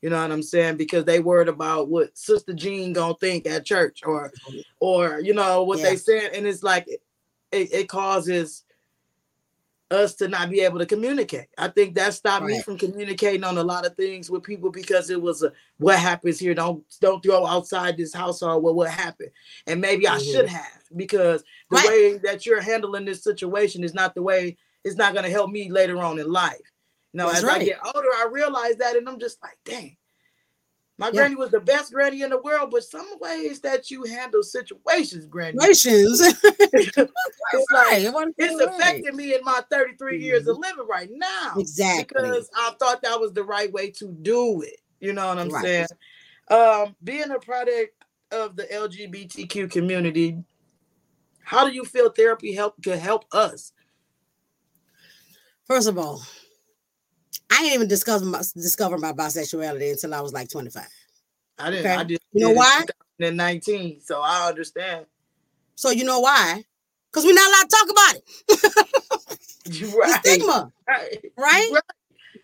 You know what I'm saying? Because they worried about what Sister Jean gonna think at church, or, or you know what yeah. they said, and it's like it, it causes us to not be able to communicate. I think that stopped right. me from communicating on a lot of things with people because it was a what happens here. Don't don't throw outside this household. Well, what happened? And maybe mm-hmm. I should have because the right. way that you're handling this situation is not the way. It's not going to help me later on in life. You know, That's as right. I get older, I realize that, and I'm just like, dang. My yeah. granny was the best granny in the world, but some ways that you handle situations, granny. Situations. it's right. like it's affecting me in my 33 mm-hmm. years of mm-hmm. living right now. Exactly. Because I thought that was the right way to do it. You know what I'm right. saying? Um, being a product of the LGBTQ community, how do you feel therapy help could help us? First of all, I didn't even discover my discover my bisexuality until I was like 25. I didn't. Okay? I did. You know why? In 19, so I understand. So you know why? Because we're not allowed to talk about it. right. The stigma, right. Right? right?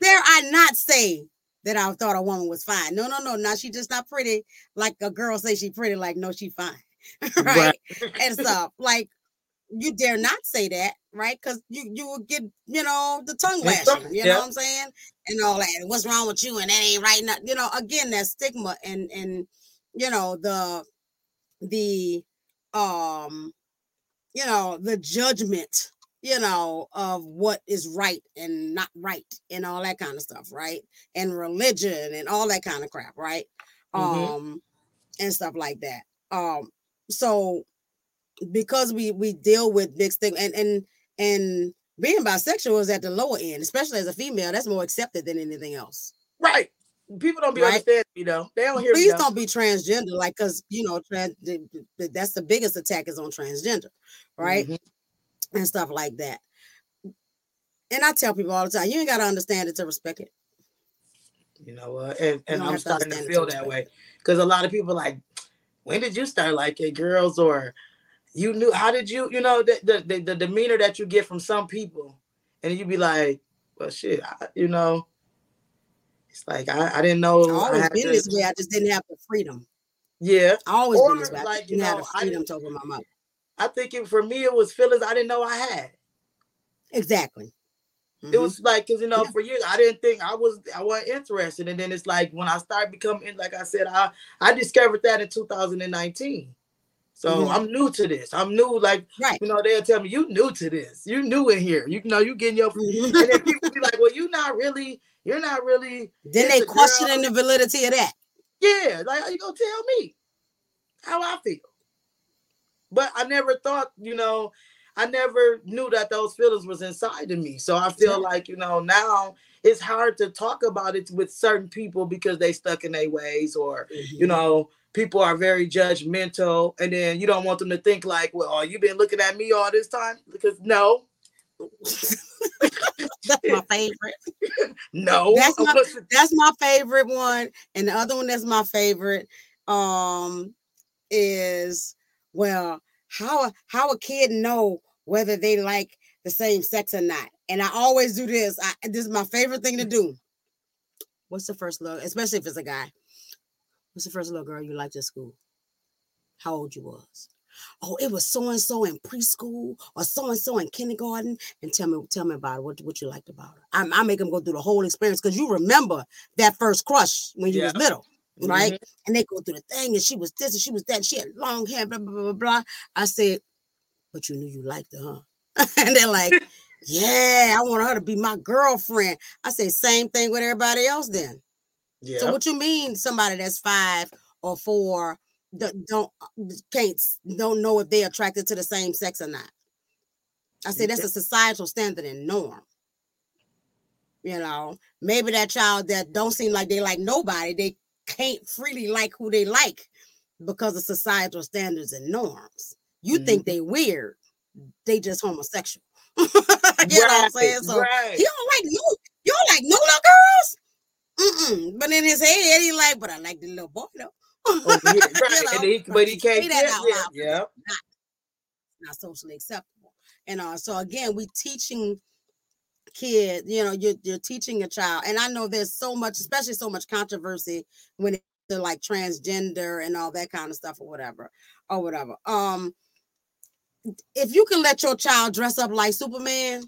Dare I not say that I thought a woman was fine? No, no, no. Now she just not pretty. Like a girl say she pretty. Like no, she fine. right? right. and stuff like you dare not say that, right? Because you you will get, you know, the tongue lashing, you yeah. know what I'm saying? And all that. What's wrong with you? And that ain't right. Not, you know, again, that stigma and and you know, the the um, you know, the judgment, you know, of what is right and not right and all that kind of stuff, right? And religion and all that kind of crap, right? Mm-hmm. Um, and stuff like that. Um, so because we we deal with big stigma and and and being bisexual is at the lower end, especially as a female. That's more accepted than anything else. Right. People don't be right? understanding, you know. They don't hear. Please don't be transgender, like because you know, trans, that's the biggest attack is on transgender, right, mm-hmm. and stuff like that. And I tell people all the time, you ain't got to understand it to respect it. You know what? And, and I'm starting to feel that way because a lot of people like, when did you start liking girls or you knew how did you you know the the, the, the demeanor that you get from some people and you'd be like well shit I, you know it's like i, I didn't know i always I been to, this way i just didn't have the freedom yeah i always or, been this way I like you know I freedom to open my mouth i think it, for me it was feelings i didn't know i had exactly Mm-hmm. It was like because you know yeah. for years I didn't think I was I wasn't interested, and then it's like when I started becoming like I said I I discovered that in 2019. So mm-hmm. I'm new to this. I'm new, like right. you know, they'll tell me you new to this. You new in here. You know, you getting your mm-hmm. and then people be like, Well, you're not really, you're not really then they questioning the validity of that. Yeah, like how you gonna tell me how I feel? But I never thought, you know, I never knew that those feelings was inside of me. So I feel yeah. like, you know, now it's hard to talk about it with certain people because they stuck in their ways or, mm-hmm. you know, people are very judgmental and then you don't want them to think like well oh, you've been looking at me all this time? Because no. That's my favorite. No. That's my, that's my favorite one and the other one that's my favorite um is well how how a kid know whether they like the same sex or not? And i always do this. I, this is my favorite thing to do. What's the first look especially if it's a guy What's the first little girl you liked at school? How old you was? Oh, it was so and so in preschool or so and so in kindergarten. And tell me, tell me about it. What, what you liked about her? I, I make them go through the whole experience because you remember that first crush when you yeah. was little, right? Mm-hmm. And they go through the thing, and she was this and she was that. She had long hair, blah blah blah blah. I said, but you knew you liked her, huh? and they're like, yeah, I want her to be my girlfriend. I say, same thing with everybody else then. Yeah. So what you mean somebody that's five or four don't can't don't know if they're attracted to the same sex or not? I say that's a societal standard and norm. You know, maybe that child that don't seem like they like nobody, they can't freely like who they like because of societal standards and norms. You mm-hmm. think they weird, they just homosexual. you right, know what I'm saying? So right. he don't like no, you don't like no little girls. Mm-mm. But in his head, he like, but I like the little boy though. oh, yeah, right. you know? he, but he can't get. Yeah. Not, not socially acceptable. And uh, so again, we teaching kids, you know, you're, you're teaching a child. And I know there's so much, especially so much controversy when it to like transgender and all that kind of stuff or whatever, or whatever. Um, if you can let your child dress up like Superman,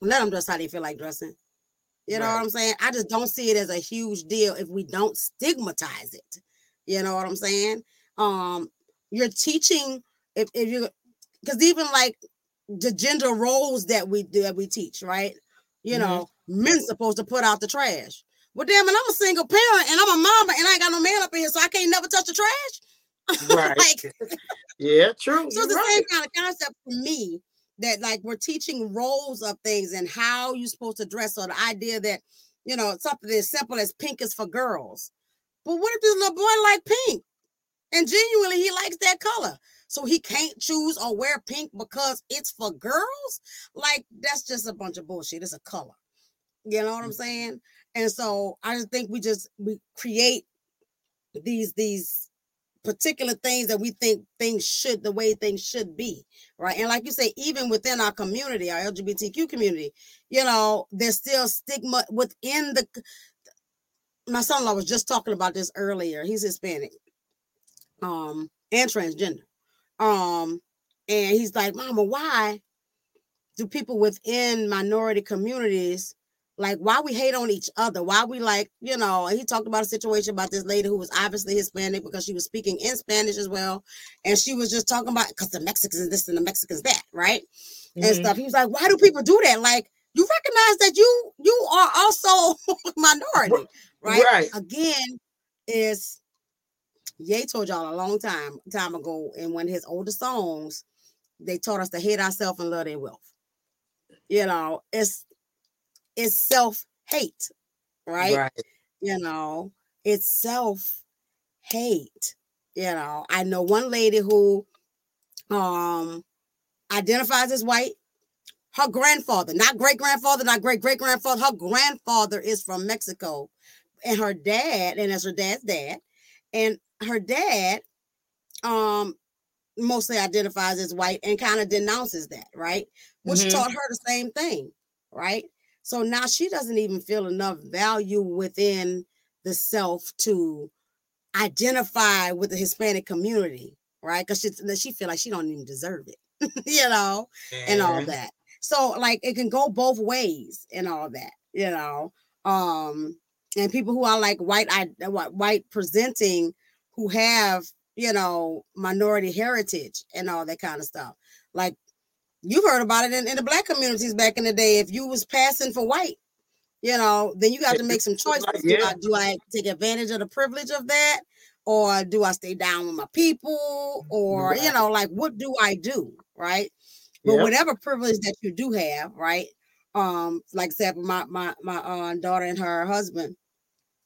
let them dress how they feel like dressing. You know right. what I'm saying? I just don't see it as a huge deal if we don't stigmatize it. You know what I'm saying? Um, you're teaching if, if you because even like the gender roles that we do that we teach, right? You mm-hmm. know, men supposed to put out the trash. Well, damn it, I'm a single parent and I'm a mama and I ain't got no man up in here, so I can't never touch the trash. Right. like, yeah, true. So it's the right. same kind of concept for me that like we're teaching roles of things and how you're supposed to dress. So the idea that, you know, something as simple as pink is for girls. But what if this little boy like pink? And genuinely he likes that color. So he can't choose or wear pink because it's for girls? Like that's just a bunch of bullshit. It's a color. You know what I'm mm. saying? And so I just think we just we create these these particular things that we think things should the way things should be right? And like you say even within our community our lgbtq community you know there's still stigma within the my son-in-law was just talking about this earlier. He's hispanic um and transgender. Um and he's like mama why do people within minority communities like why we hate on each other? Why we like you know he talked about a situation about this lady who was obviously hispanic because she was speaking in spanish as well. And she was just talking about because the mexicans this and the mexicans that right? Mm-hmm. and stuff. He was like why do people do that? Like you recognize that you you are also minority right? right. Again is Ye told y'all a long time time ago in one of his oldest songs they taught us to hate ourselves and love their wealth. You know it's it's self hate, right? right? You know, it's self hate. You know, I know one lady who um identifies as white. Her grandfather, not great grandfather, not great great grandfather, her grandfather is from Mexico. And her dad, and as her dad's dad, and her dad um mostly identifies as white and kind of denounces that, right? Which mm-hmm. taught her the same thing, right? So now she doesn't even feel enough value within the self to identify with the Hispanic community, right? Because she she feel like she don't even deserve it, you know, yeah. and all that. So like it can go both ways and all that, you know. Um, and people who are like white, I white presenting, who have you know minority heritage and all that kind of stuff. Like you've heard about it in, in the black communities back in the day. If you was passing for white, you know, then you got to make some choices. Yeah. Do, I, do I take advantage of the privilege of that? Or do I stay down with my people? Or, right. you know, like what do I do? Right. But yep. whatever privilege that you do have, right? Um, like example, my my my uh, daughter and her husband,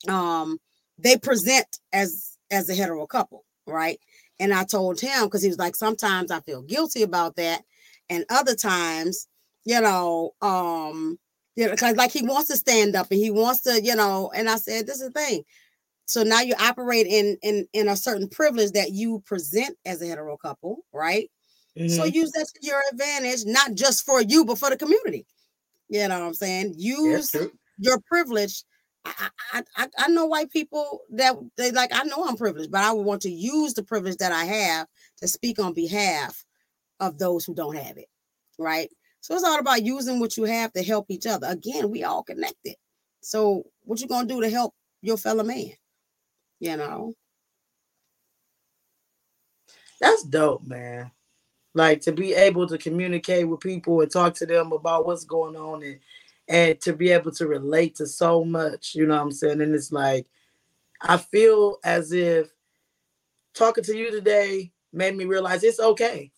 um, they present as as a hetero couple, right? And I told him because he was like, sometimes I feel guilty about that and other times, you know, um, you know, because like he wants to stand up and he wants to, you know, and I said, this is the thing. So now you operate in in in a certain privilege that you present as a hetero couple, right? Mm-hmm. So use that to your advantage, not just for you, but for the community. You know what I'm saying? Use your privilege. I, I, I, I know white people that they like, I know I'm privileged, but I would want to use the privilege that I have to speak on behalf of those who don't have it, right? So it's all about using what you have to help each other. Again, we all connected. So what you gonna do to help your fellow man? You know. That's dope, man. Like to be able to communicate with people and talk to them about what's going on and and to be able to relate to so much, you know what I'm saying? And it's like I feel as if talking to you today made me realize it's okay.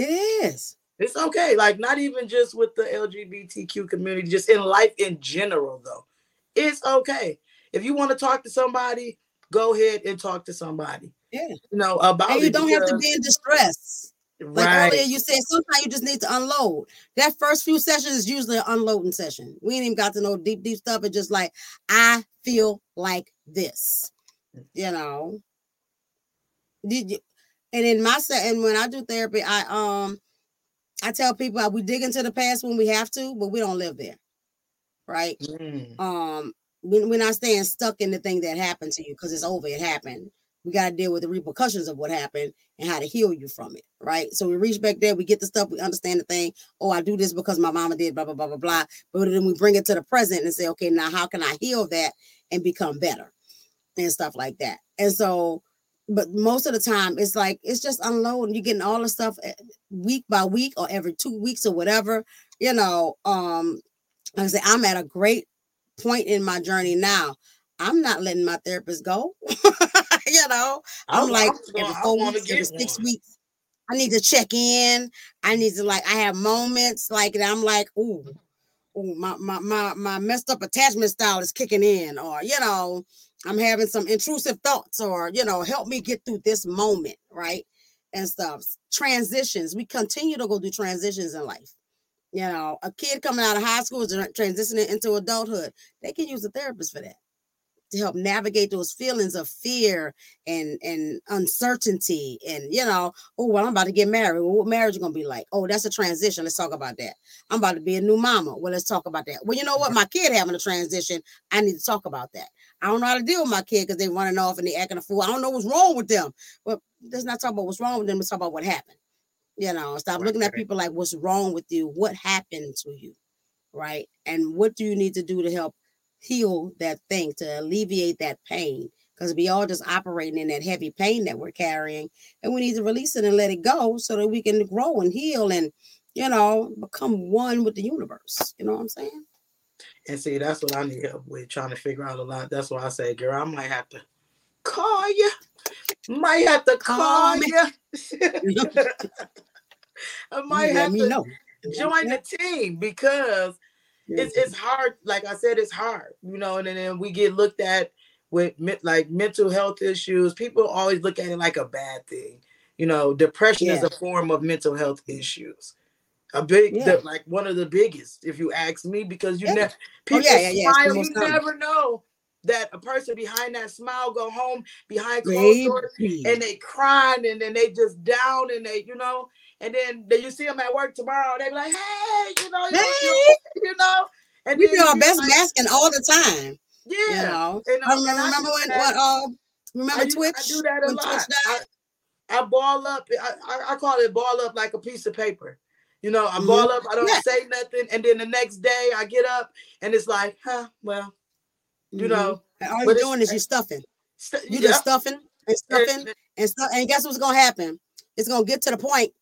It is. It's okay. Like not even just with the LGBTQ community, just in life in general, though. It's okay. if you want to talk to somebody, go ahead and talk to somebody. Yeah. You know, about and you don't have to be in distress. Like right. earlier, you said sometimes you just need to unload. That first few sessions is usually an unloading session. We ain't even got to know deep, deep stuff. It's just like I feel like this, you know. Did you? And in my set, and when I do therapy, I um, I tell people we dig into the past when we have to, but we don't live there, right? Mm. um we- we're not staying stuck in the thing that happened to you because it's over it happened. We got to deal with the repercussions of what happened and how to heal you from it right? So we reach back there we get the stuff we understand the thing. Oh i do this because my mama did blah blah blah blah blah. But then we bring it to the present and say okay now how can i heal that and become better? and stuff like that. And so but most of the time it's like it's just unloading you're getting all the stuff eh, week by week or every two weeks or whatever you know um like I say, I'm at a great point in my journey now. I'm not letting my therapist go. you know, I'm I- like I- every four weeks, every six one. weeks. I need to check in. I need to like I have moments like that I'm like, ooh, ooh, my my my my messed up attachment style is kicking in, or you know, I'm having some intrusive thoughts, or you know, help me get through this moment, right? And stuff. Transitions. We continue to go through transitions in life. You know, a kid coming out of high school is transitioning into adulthood. They can use a therapist for that to help navigate those feelings of fear and and uncertainty and you know oh well i'm about to get married well, what marriage is going to be like oh that's a transition let's talk about that i'm about to be a new mama well let's talk about that well you know what my kid having a transition i need to talk about that i don't know how to deal with my kid because they running off and they acting a fool. I don't know what's wrong with them. But let's not talk about what's wrong with them let's talk about what happened. You know stop Right, looking at right. people like what's wrong with you? What happened to you? Right? And what do you need to do to help heal that thing to alleviate that pain? Because we all just operating in that heavy pain that we're carrying and we need to release it and let it go so that we can grow and heal and you know become one with the universe. You know what i'm saying And see, that's what I need help with, trying to figure out a lot. That's why I say, girl, I might have to call you. Might have to call Call you. I might have to know join the team because it's it's hard. Like I said, it's hard, you know. And then, then we get looked at with like mental health issues. People always look at it like a bad thing. You know, depression is a form of mental health issues. A big, Yeah. the- like one of the biggest, if you ask me, because you Yeah. never Oh, people yeah, yeah, yeah, smile. You common. never know that a person behind that smile go home behind closed doors and they crying and then they just down and they, you know, and then, then you see them at work tomorrow. They be like, hey, you know, Hey, you know, and we do our best like, masking all the time Yeah, you know And, I um, I remember do when that. what uh I, remember do- twitch I do that a lot. I, I ball up. I, I, I call it ball up like a piece of paper. You know, I Mhm. ball up. I don't Yeah. say nothing, and then the next day I get up and it's like, huh, well, you Mhm. know, And all you're doing is you're stuffing st- you yeah, just stuffing and stuffing and- and stuff. And guess what's gonna happen? It's gonna get to the point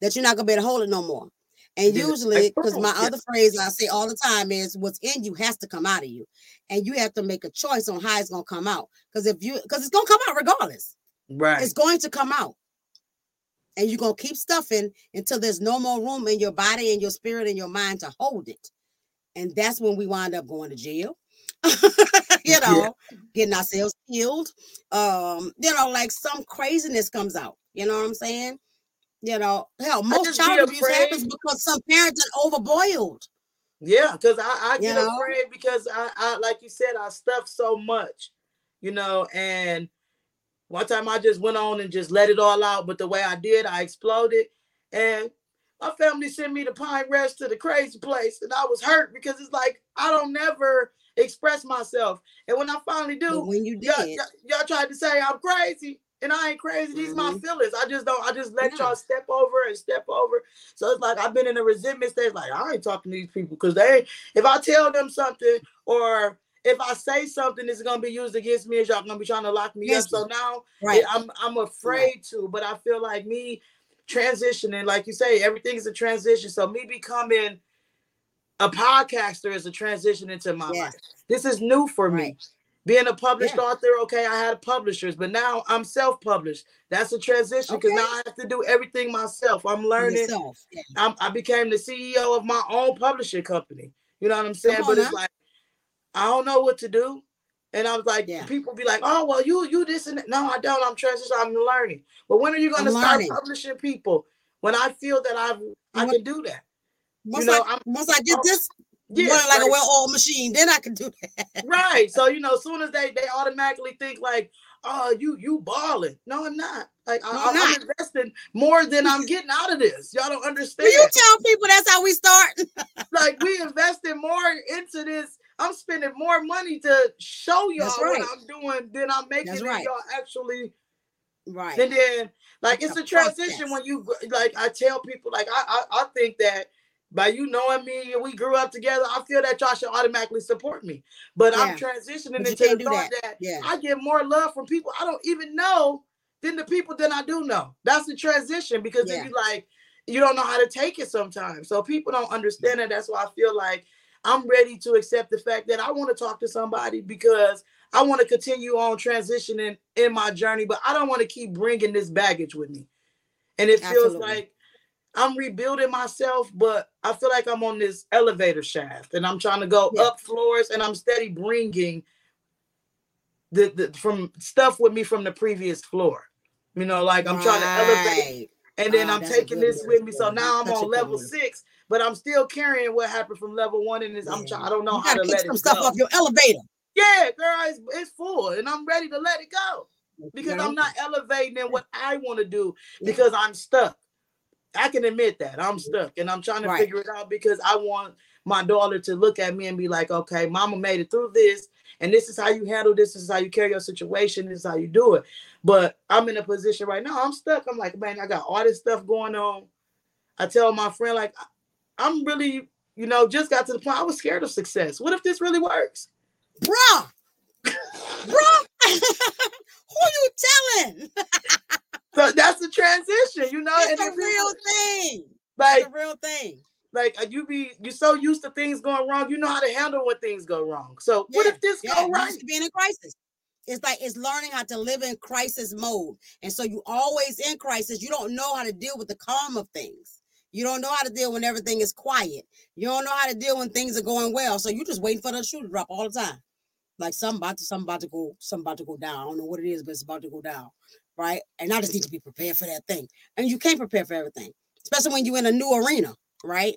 that you're not gonna be able to hold it no more. And usually, because my other phrase I say all the time is what's in you has to come out of you. And you have to make a choice on how it's gonna come out. Because if you because it's gonna come out regardless. right. It's going to come out. And you're gonna keep stuffing until there's no more room in your body and your spirit and your mind to hold it. And that's when we wind up going to jail. you Yeah. know, getting ourselves killed. Um, you know, like some craziness comes out. You know what I'm saying? You know, hell, most child abuse happens because some parents are overboiled. Yeah, because I, I You get know? afraid because I, I like you said, I stuff so much, you know, and one time I just went on and just let it all out, but the way I did, I exploded. And my family sent me to Pine Rest to the crazy place, and I was hurt because it's like I don't never express myself. And when I finally But do, when you y'all, did, y'all, y'all tried to say I'm crazy, and I ain't crazy. These my Mhm. feelings. I just don't. I just let Yeah. y'all step over and step over. So it's like I've been in a resentment stage. Like I ain't talking to these people because they. If I tell them something or if I say something, it's gonna be used against me. As y'all gonna be trying to lock me Yes, up. So now right? it- I'm I'm afraid to. But I feel like me transitioning, like you say, everything is a transition. So me becoming a podcaster is a transition into my Yes. life. This is new for me. Being a published Yeah. author, okay, I had publishers, but now I'm self-published. That's a transition because Okay. now I have to do everything myself. I'm learning. Yeah. I'm, I became the CEO of my own publishing company. You know what I'm saying? on But it's now. like I don't know what to do. And I was like, yeah. people be like, oh, well, you you this and that. No, I don't. I'm transitioning. I'm learning. But when are you going to start publishing people? When I feel that I've I can do that. Once, you know, I, once I get oh, this yeah, like right. a well-oiled machine, then I can do that. right. So you know, as soon as they they automatically think like, oh, you you balling. No, I'm not. Like I, am investing more than I'm getting out of this. Y'all don't understand. Will you tell people that's how we start? like we invested more into this. I'm spending more money to show y'all right. what I'm doing than I'm making right. y'all actually. Right. And then like it's a, a transition when you like I tell people like I, I I think that by you knowing me and we grew up together, I feel that y'all should automatically support me. But yeah. I'm transitioning but into the thought that, that yeah. I get more love from people I don't even know than the people that I do know. That's the transition because yeah. then you like you don't know how to take it sometimes. So people don't understand it. That's why I feel like I'm ready to accept the fact that I want to talk to somebody because I want to continue on transitioning in my journey, but I don't want to keep bringing this baggage with me. And it feels Absolutely. like I'm rebuilding myself, but I feel like I'm on this elevator shaft and I'm trying to go yeah. up floors and I'm steady bringing the, the from stuff with me from the previous floor. You know, like I'm right. trying to elevate and then oh, I'm taking this with me. So now I'm on level six, but I'm still carrying what happened from level one. And yeah. I'm trying, I don't know how to let some stuff go. off your elevator. Yeah, girl, it's, it's full, and I'm ready to let it go because I'm not elevating in what I want to do because I'm stuck. I can admit that I'm stuck and I'm trying to right. figure it out because I want my daughter to look at me and be like, okay, mama made it through this, and this is how you handle this, this is how you carry your situation, this is how you do it. But I'm in a position right now, I'm stuck. I'm like, man, I got all this stuff going on. I tell my friend, like, I'm really, you know, just got to the point I was scared of success. What if this really works? Bruh, bruh, who you telling? so that's the transition, you know. It's and a real thing. Like it's a real thing. Like you be you so used to things going wrong, you know how to handle when things go wrong. So yeah, what if this yeah, go right? Being in crisis. It's like it's learning how to live in crisis mode. And so you always in crisis. You don't know how to deal with the calm of things. You don't know how to deal when everything is quiet. You don't know how to deal when things are going well. So you're just waiting for the shoe to drop all the time. Like something about to something about to go, something about to go down. I don't know what it is, but it's about to go down. Right. And I just need to be prepared for that thing. And you can't prepare for everything, especially when you're in a new arena, right?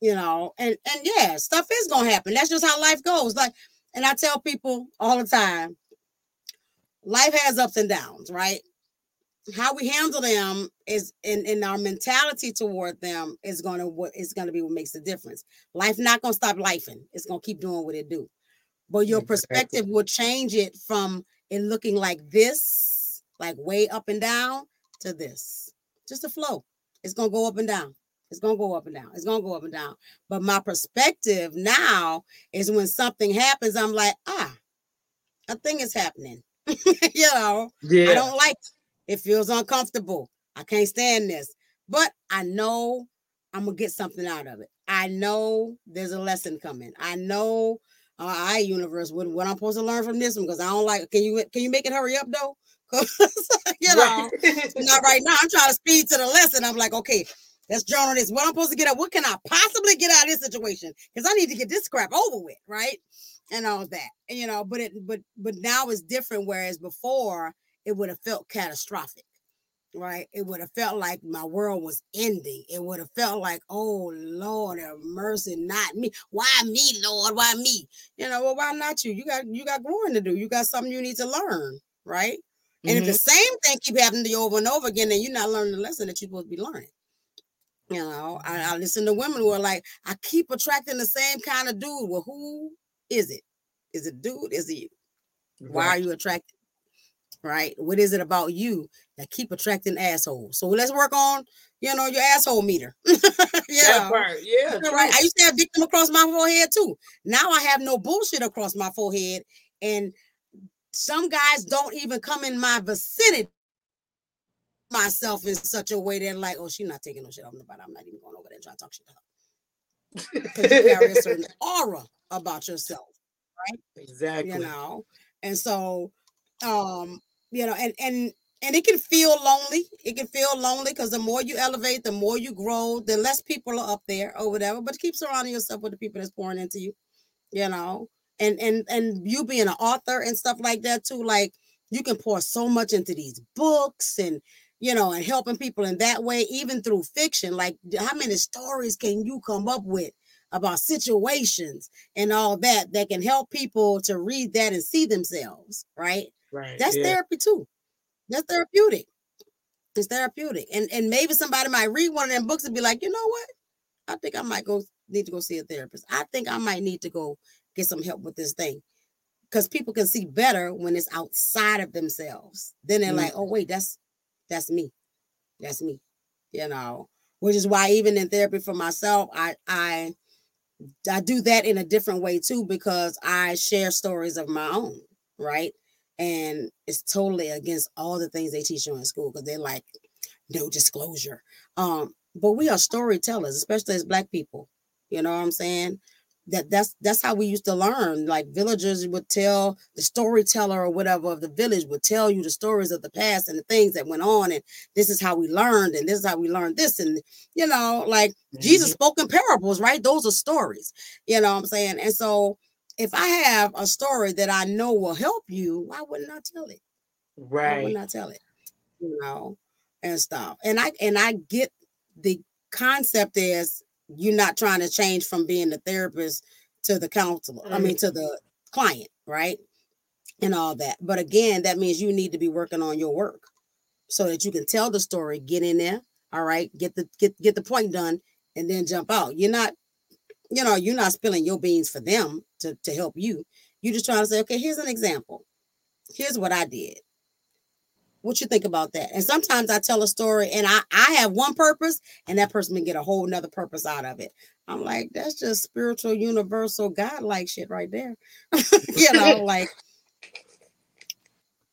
You know, and and yeah, stuff is gonna happen. That's just how life goes. Like, and I tell people all the time, life has ups and downs, right? How we handle them is in, in our mentality toward them is gonna what is gonna be what makes the difference. Life not gonna stop lifing. It's gonna keep doing what it do but your perspective will change it from it looking like this, like way up and down, to this. Just a flow. It's gonna go up and down. It's gonna go up and down. It's gonna go up and down. But my perspective now is when something happens, I'm like, ah, a thing is happening. you know, yeah. I don't like it. It feels uncomfortable. I can't stand this. But I know I'm gonna get something out of it. I know there's a lesson coming. I know uh, I universe what, what I'm supposed to learn from this one because I don't like. Can you can you make it hurry up though? you know, not right now. I'm trying to speed to the lesson. I'm like, okay, let's journal this. What I'm supposed to get out? What can I possibly get out of this situation? Because I need to get this crap over with, right? And all that. And you know, but it but but now it's different. Whereas before it would have felt catastrophic right? It would have felt like my world was ending. It would have felt like, oh Lord have mercy, not me. Why me, Lord? Why me? You know, well, why not you? You got you got growing to do. You got something you need to learn, right? And mm-hmm. if the mm-hmm. same thing keep happening to you over and over again, then you're not learning the lesson that you're supposed to be learning. You know, I, I listen to women who are like, I keep attracting the same kind of dude. Well, who is it? Is it dude? Is it you? Why are you attracted? Right? What is it about you that keep attracting assholes? So let's work on, you know, your asshole meter. yeah, yeah, right. I used to have victim across my forehead too. Now I have no bullshit across my forehead, and some guys don't even come in my vicinity. Myself in such a way that like, oh, she's not taking no shit off nobody. I'm not even going over there and trying to talk shit to her. Because you carry a certain aura about yourself, right? Exactly. You know, and so um you know, and and and it can feel lonely. It can feel lonely because the more you elevate, the more you grow, the less people are up there or whatever. But keep surrounding yourself with the people that's pouring into you, you know. and and and you being an author and stuff like that too like you can pour so much into these books and you know and helping people in that way even through fiction like how many stories can you come up with about situations and all that that can help people to read that and see themselves right Right. that's yeah. therapy too. That's therapeutic. It's therapeutic. And and maybe somebody might read one of them books and be like you know what? I think i might go need to go see a therapist. I think i might need to go get some help with this thing. Because people can see better when it's outside of themselves. Then they're Mm. like oh wait that's that's me. That's me you know? Which is why even in therapy for myself i i i do that in a different way too because i share stories of my own right and it's totally against all the things they teach you in school because they're like no disclosure. Um but we are storytellers especially as black people you know what i'm saying? That that's that's how we used to learn. Like villagers would tell the storyteller or whatever of the village would tell you the stories of the past and the things that went on and this is how we learned and this is how we learned this and you know like jesus Mhm. spoke in parables right? Those are stories you know what i'm saying? And so if i have a story that i know will help you why wouldn't i tell it? Right. why wouldn't i tell it? You know and stuff. And i and i get the concept is you're not trying to change from being the therapist to the counselor i mean mm-hmm. to the client right? And all that. But again that means you need to be working on your work so that you can tell the story get in there all right? Get the get get the point done and then jump out. You're not you know you're not spilling your beans for them to, to help you you're just trying to say okay here's an example. Here's what i did. What you think about that? And sometimes i tell a story and i i have one purpose and that person can get a whole nother purpose out of it. I'm like that's just spiritual universal god like shit right there. You know like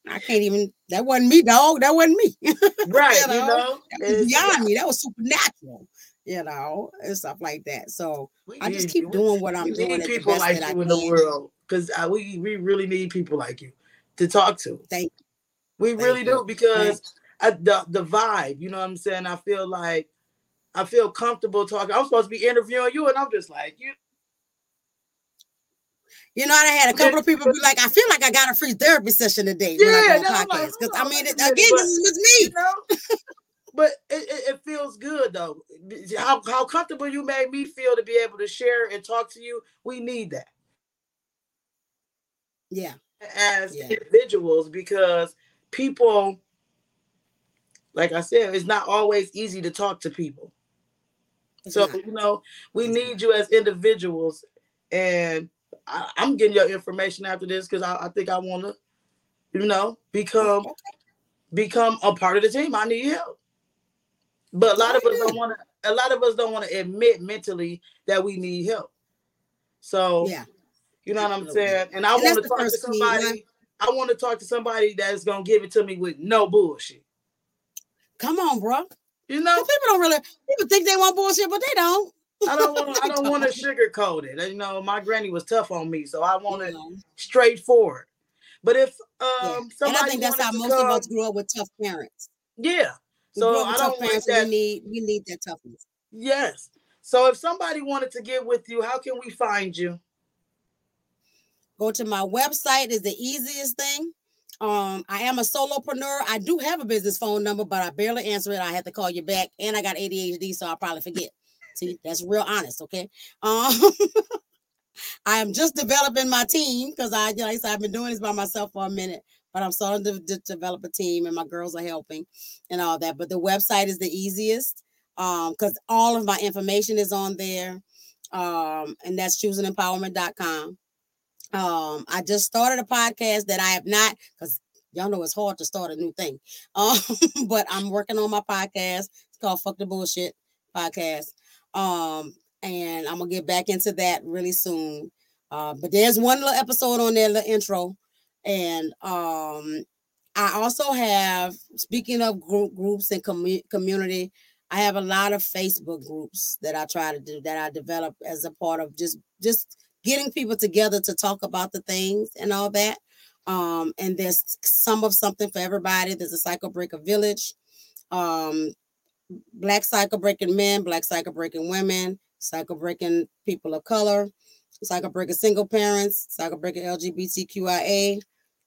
i can't even that wasn't me dog that wasn't me. Right. you You know, know. was It's- beyond me that was supernatural you know and stuff like that so we i just keep we- doing what i'm we doing need people like you in the world because uh, we we really need people like you to talk to. Thank you. We Thank really you. do because I, the the vibe. You know what I'm saying? I feel like I feel comfortable talking. I'm supposed to be interviewing you, and I'm just like you. You know, I had a couple of people be like, I feel like I got a free therapy session today when I Yeah, go on podcast. Because hold I mean, it, again, but- this is with You me. know. But it, it, it feels good though. How how comfortable you made me feel to be able to share and talk to you. We need that. Yeah. as Yeah. individuals because people, like I said, it's not always easy to talk to people. it's So, not. you know, we It's need you as individuals. And I, I'm getting your information after this because I, I think I want to, you know, become become a part of the team. I need help. But a lot of us don't want to. A lot of us don't want to admit mentally that we need help. So Yeah. you know what I'm saying? And I want to talk to first key, somebody. I want to talk to somebody that's gonna give it to me with no bullshit. Come on, bro. You know, People don't really, people think they want bullshit, but they don't. I don't want. I don't want to sugarcoat it. You know, my granny was tough on me, so I want You it know? straightforward. But if um Yeah. And I think that's how to most of us grew up with tough parents. yeah. So I don't want that. we need we need that toughness. Yes. So if somebody wanted to get with you, how can we find you? Go to my website is the easiest thing. Um, I am a solopreneur. I do have a business phone number, but I barely answer it. I have to call you back, and I got ADHD, so I'll probably forget. See, that's real honest, okay? Um, I am just developing my team because I, like I said, I've been doing this by myself for a minute, but I'm starting to, to develop a team, and my girls are helping and all that. But the website is the easiest um because all of my information is on there, um, and that's choosingempowerment.com. Um, I just started a podcast that I have not because y'all know it's hard to start a new thing. Um, but I'm working on my podcast. It's called Fuck the Bullshit Podcast. Um, and I'm gonna get back into that really soon. Uh, but there's one little episode on there, little intro. And um I also have speaking of group groups and commu- community, I have a lot of Facebook groups that I try to do that I develop as a part of just just getting people together to talk about the things and all that. Um, and there's some of something for everybody. There's a cycle breaker village, um, black cycle breaking men, black cycle breaking women, cycle breaking people of color. cycle breaker single parents, cycle breaker LGBTQIA,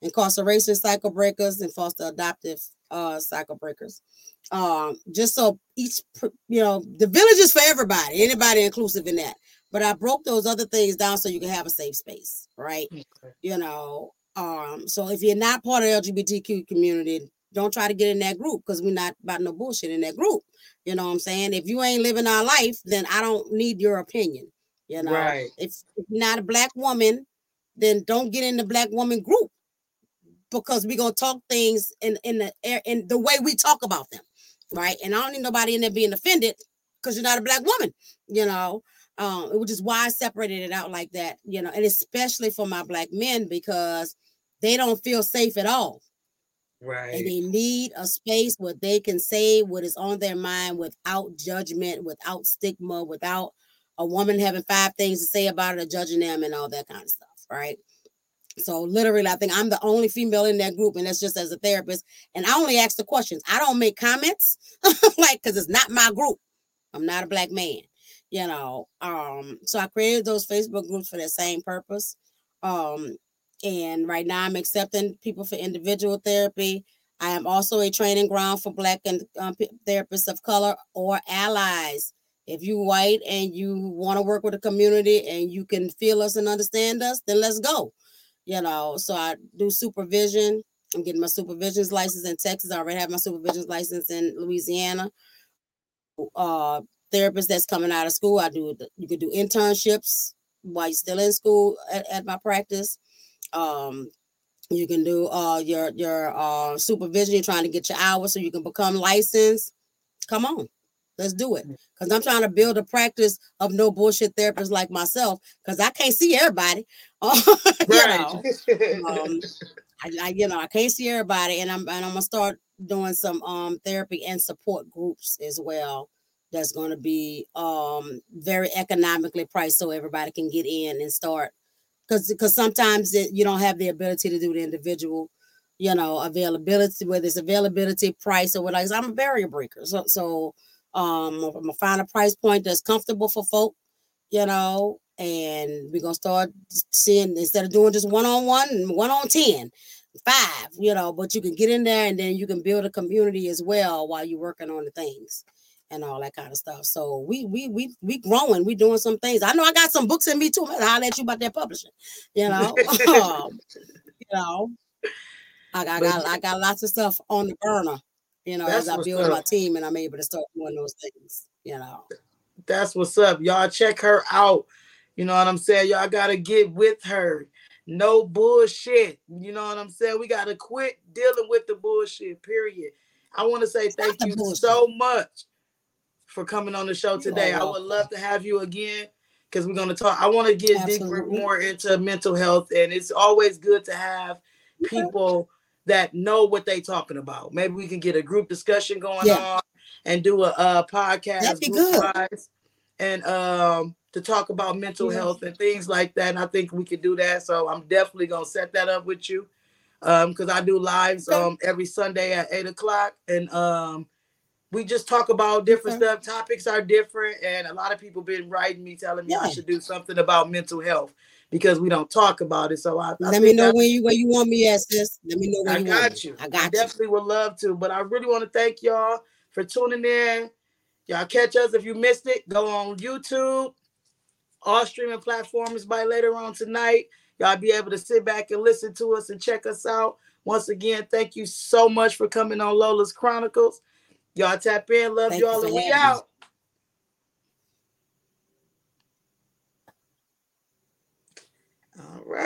incarceration cycle breakers, and foster adoptive uh, cycle breakers. Um, just so each, you know, the village is for everybody, anybody inclusive in that. But I broke those other things down so you can have a safe space, right? Okay. You know, um, so if you're not part of the LGBTQ community, don't try to get in that group because we're not about no bullshit in that group. You know what I'm saying? If you ain't living our life, then I don't need your opinion. You know, right. if, if you're not a black woman, then don't get in the black woman group because we're gonna talk things in in the air in the way we talk about them, right? And I don't need nobody in there being offended because you're not a black woman, you know. Um, which is why I separated it out like that, you know, and especially for my black men because they don't feel safe at all. Right. And they need a space where they can say what is on their mind without judgment, without stigma, without a woman having five things to say about it or judging them and all that kind of stuff. Right. So literally, I think I'm the only female in that group, and that's just as a therapist. And I only ask the questions. I don't make comments, like because it's not my group. I'm not a black man, you know. Um, so I created those Facebook groups for that same purpose. Um, and right now I'm accepting people for individual therapy. I am also a training ground for Black and um, therapists of color or allies. If you white and you want to work with a community and you can feel us and understand us, then let's go you know. So I do supervision. I'm getting my supervision's license in Texas. I already have my supervision's license in Louisiana. Uh, therapist that's coming out of school, I do. You could do internships while you're still in school at, at my practice. Um, you can do uh your your uh supervision. You're trying to get your hours so you can become licensed. Come on. Let's do it. Because mm. I'm trying to build a practice of no bullshit therapists like myself. Because I can't see everybody. you know. Um, I, I, you know, I can't see everybody. And I'm and I'm gonna start doing some um therapy and support groups as well. That's gonna be um very economically priced so everybody can get in and start because because sometimes it, you don't have the ability to do the individual you know availability whether it's availability price or whatever i'm a barrier breaker so so um, I'm gonna find a price point that's comfortable for folk, you know, and we're gonna start seeing instead of doing just one on one one on ten, five, you know, but you can get in there and then you can build a community as well while you're working on the things and all that kind of stuff. So we we we we growing, we doing some things. I know I got some books in me too. I'll let you about that publishing, you know. um, you know, I got, I got I got lots of stuff on the burner you know, That's as I build up. my team and I'm able to start doing those things, you know. That's what's up. Y'all check her out. You know what I'm saying? Y'all gotta get with her. No bullshit. You know what I'm saying? We gotta quit dealing with the bullshit, period. I want to say thank you bullshit. so much for coming on the show today. I would love to have you again because we're gonna talk. I want to get deeper more into mental health, and it's always good to have people that know what they talking about. Maybe we can get a group discussion going yeah. on and do a, a podcast That'd be good. and um to talk about mental yeah. health and things like that. And I think we could do that. So I'm definitely gonna set that up with you. Um, because I do lives um every Sunday at eight o'clock and um we just talk about different okay. stuff. Topics are different, and a lot of people been writing me telling me yeah. I should do something about mental health because we don't talk about it. So I, let me know when you where you want me at, sis. Let me know when I you got you. I got you. I definitely would love to, but I really want to thank y'all for tuning in. Y'all catch us if you missed it. Go on YouTube. All streaming platforms by later on tonight. Y'all be able to sit back and listen to us and check us out. Once again, thank you so much for coming on Lola's Chronicles. Y'all tap in. Love thank y'all. And we out.